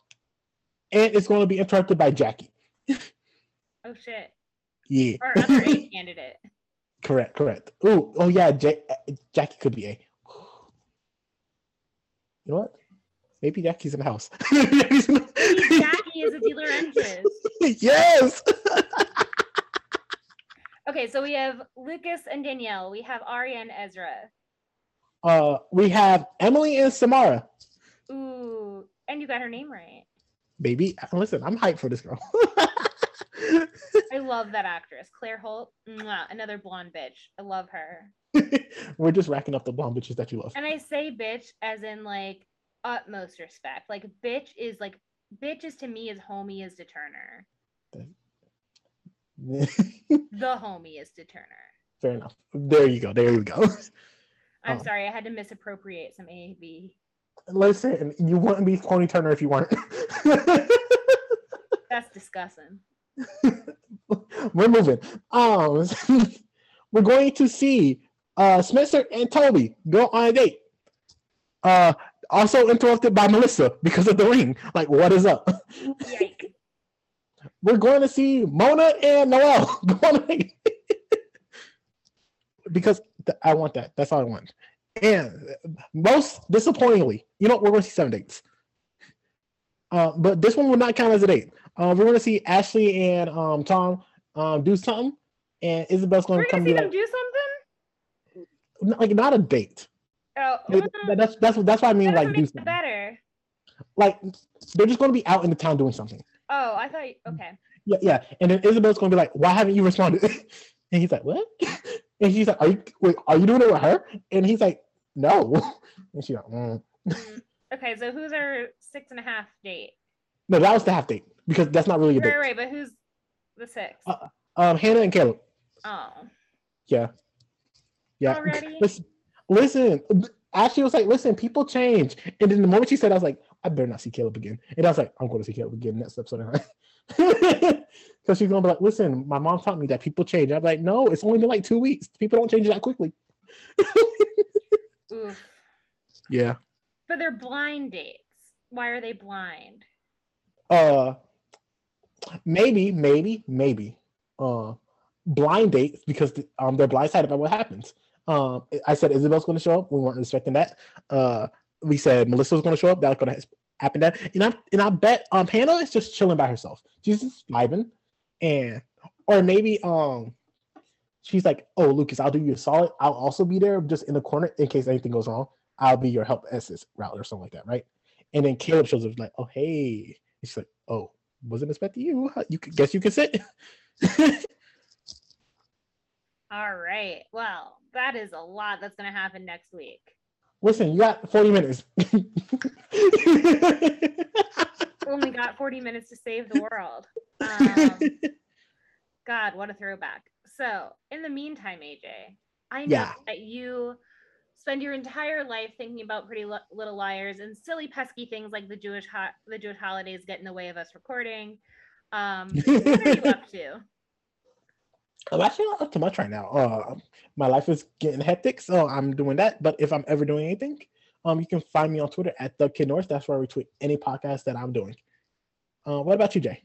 and it's gonna be interrupted by Jackie. [laughs] oh shit. Yeah. Or other [laughs] A candidate. correct. Correct. Ooh. Oh yeah. Ja- Jackie could be a. You know what? Maybe Jackie's in the house. [laughs] Maybe Jackie is a DiLaurentis. yes. [laughs] Okay, so we have Lucas and Danielle. We have Aria and Ezra. Uh, we have Emily and Samara. Ooh, and you got her name right. Baby, listen, I'm hyped for this girl. I love that actress, Claire Holt. Mwah, another blonde bitch. I love her. [laughs] We're just racking up the blonde bitches that you love. And I say bitch as in like utmost respect. Like bitch is like bitch is to me as homie as to Turner. [laughs] The homie is to Turner. Fair enough. There you go. There you go. I'm Oh. sorry, I had to misappropriate some AV. Listen, you wouldn't be Coney Turner if you weren't. [laughs] That's disgusting. [laughs] we're moving. Um, [laughs] we're going to see uh Spencer and Toby go on a date. Uh, also interrupted by Melissa because of the ring. Like, what is up? [laughs] We're going to see Mona and Noel go on a date. because th- I want that. That's all I want. And most disappointingly, you know, we're going to see seven dates. Uh, but this one will not count as a date. Uh, we're going to see Ashley and um, Tom um, do something, and Isabel's gonna We're to come gonna see them like, do something. like not a date. Oh, Like, that's that's what that's what I mean. Like do something. better. Like they're just going to be out in the town doing something. Oh, I thought. You, okay. Yeah, yeah. And then Isabel's going to be like, "Why haven't you responded?" [laughs] and he's like, "What?" [laughs] And she's like, "Are you wait? Are you doing it with her?" And he's like, "No." [laughs] And she's like, mm. Mm, okay, so who's our six and a half date? "No, that was the half date because that's not really a date." right, right, but who's the six? Uh, Um, Hanna and Caleb. oh, Yeah, yeah. Already? Listen, listen. Ashley was like, "Listen, people change." And then the moment she said, I was like, "I better not see Caleb again." And I was like, "I'm going to see Caleb again next episode." Because [laughs] she's gonna be like, "Listen, my mom taught me that people change." I'm like, "No, it's only been like two weeks. People don't change that quickly." oof. Yeah. But they're blind dates. Why are they blind? Uh, maybe, maybe, maybe. Uh, blind dates because um they're blindsided by what happens. Um, I said Isabel's going to show up. We weren't expecting that. Uh, we said Melissa was going to show up. That's to happen. That and I and I bet um Hanna is just chilling by herself. She's just vibing, and or maybe um she's like, "Oh, Lucas, I'll do you a solid. I'll also be there, just in the corner in case anything goes wrong. I'll be your help assist route or something like that, right?" And then Caleb shows up like, "Oh, hey." She's like, "Oh, wasn't expecting you. You could guess you can sit." [laughs] All right. Well, that is a lot that's going to happen next week. Listen, you got 40 minutes. [laughs] Only got 40 minutes to save the world. Um, [laughs] God, what a throwback. So, in the meantime, AJ, I know Yeah. that you spend your entire life thinking about Pretty Li- Little Liars and silly, pesky things like the Jewish ho- the Jewish holidays get in the way of us recording. Um, what are you [laughs] up to? I'm actually not up to much right now. Uh, my life is getting hectic, so I'm doing that. But if I'm ever doing anything, um, you can find me on Twitter at the Kid North. That's where I retweet any podcast that I'm doing. Uh, what about you, Jay?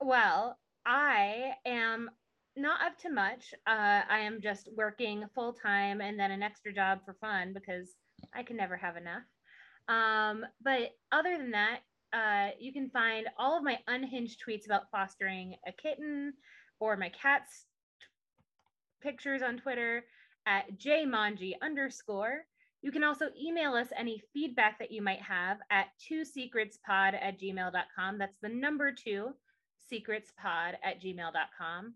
Well, I am not up to much. Uh, I am just working full time and then an extra job for fun because I can never have enough. Um, but other than that, uh, you can find all of my unhinged tweets about fostering a kitten or my cat's pictures on Twitter at jmanji underscore. You can also email us any feedback that you might have at two secretspod at gmail.com. That's the number two secretspod at gmail.com.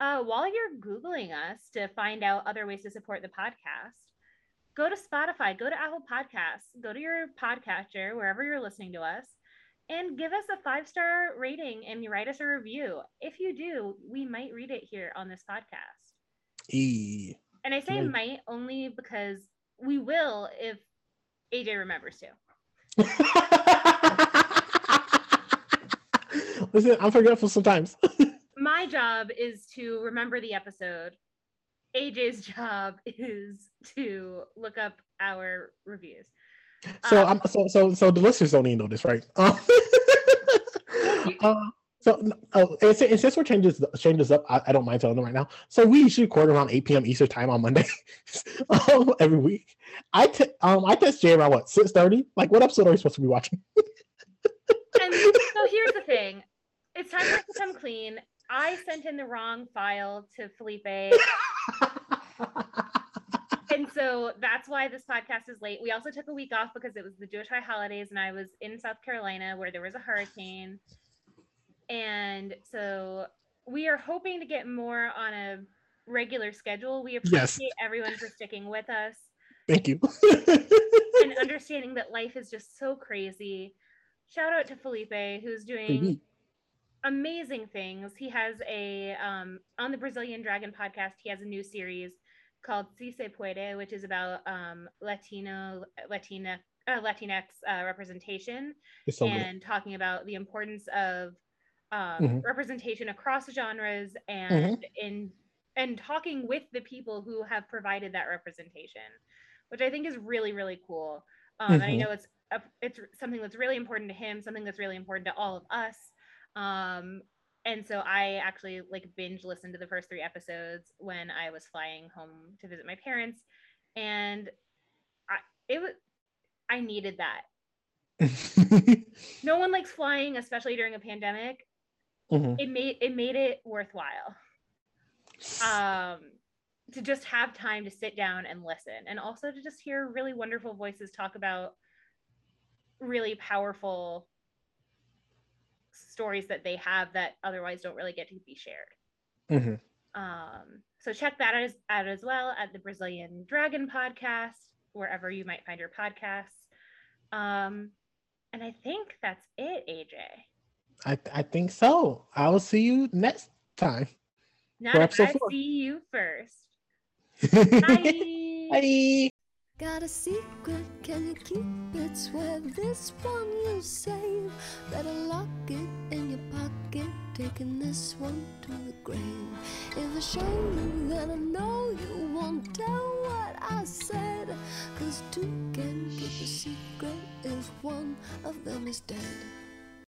Uh, while you're Googling us to find out other ways to support the podcast, go to Spotify, go to Apple Podcasts, go to your podcatcher, wherever you're listening to us, and give us a five star rating and write us a review. If you do, we might read it here on this podcast. E. And I say Right. might only because we will if AJ remembers to. [laughs] Listen, I'm forgetful sometimes. [laughs] My job is to remember the episode. AJ's job [laughs] is to look up our reviews. So Um, I'm so so so the listeners don't even know this, right? [laughs] Um, uh, so oh, and, and since we're changes changes up, I, I don't mind telling them right now. So we usually record around 8 p.m. Eastern time on Monday [laughs] um, every week. I te- um I test Jay around what 6:30. Like what episode are we supposed to be watching? and so here's the thing it's time for us to come clean. I sent in the wrong file to Felipe. [laughs] and so that's why this podcast is late. We also took a week off because it was the Jewish high holidays and I was in South Carolina where there was a hurricane. And so we are hoping to get more on a regular schedule. We Yes. appreciate everyone for sticking with us Thank you. [laughs] and understanding that life is just so crazy. Shout out to Felipe who's doing Baby. Amazing things. He has a um, on the Brazilian Dragon podcast. He has a new series called Si Se Puede, which is about um, Latino, Latina, uh, Latinx uh, representation It's so good. and talking about the importance of um, Mhm. representation across genres and in and talking with the people who have provided that representation, which I think is really really cool. Um, And I Mhm. know it's a, it's something that's really important to him, something that's really important to all of us. Um, and so I actually like binge listened to the first three episodes when I was flying home to visit my parents, and I it was I needed that. [laughs] No one likes flying, especially during a pandemic. Mhm. It made it made it worthwhile um, to just have time to sit down and listen, and also to just hear really wonderful voices talk about really powerful stories that they have that otherwise don't really get to be shared. Mhm. Um, so check that as, out as well at the Brazilian Dragon podcast, wherever you might find your podcasts. Um, and I think that's it, AJ. I I think so. I'll see you next time. Not For if episode I four. see you first. [laughs] Bye. Bye. Got a secret, can you keep it? Swear this one you'll save. Better lock it in your pocket taking this one to the grave. If I show you, then I know you won't tell what I said. Cause two can keep a secret if one of them is dead.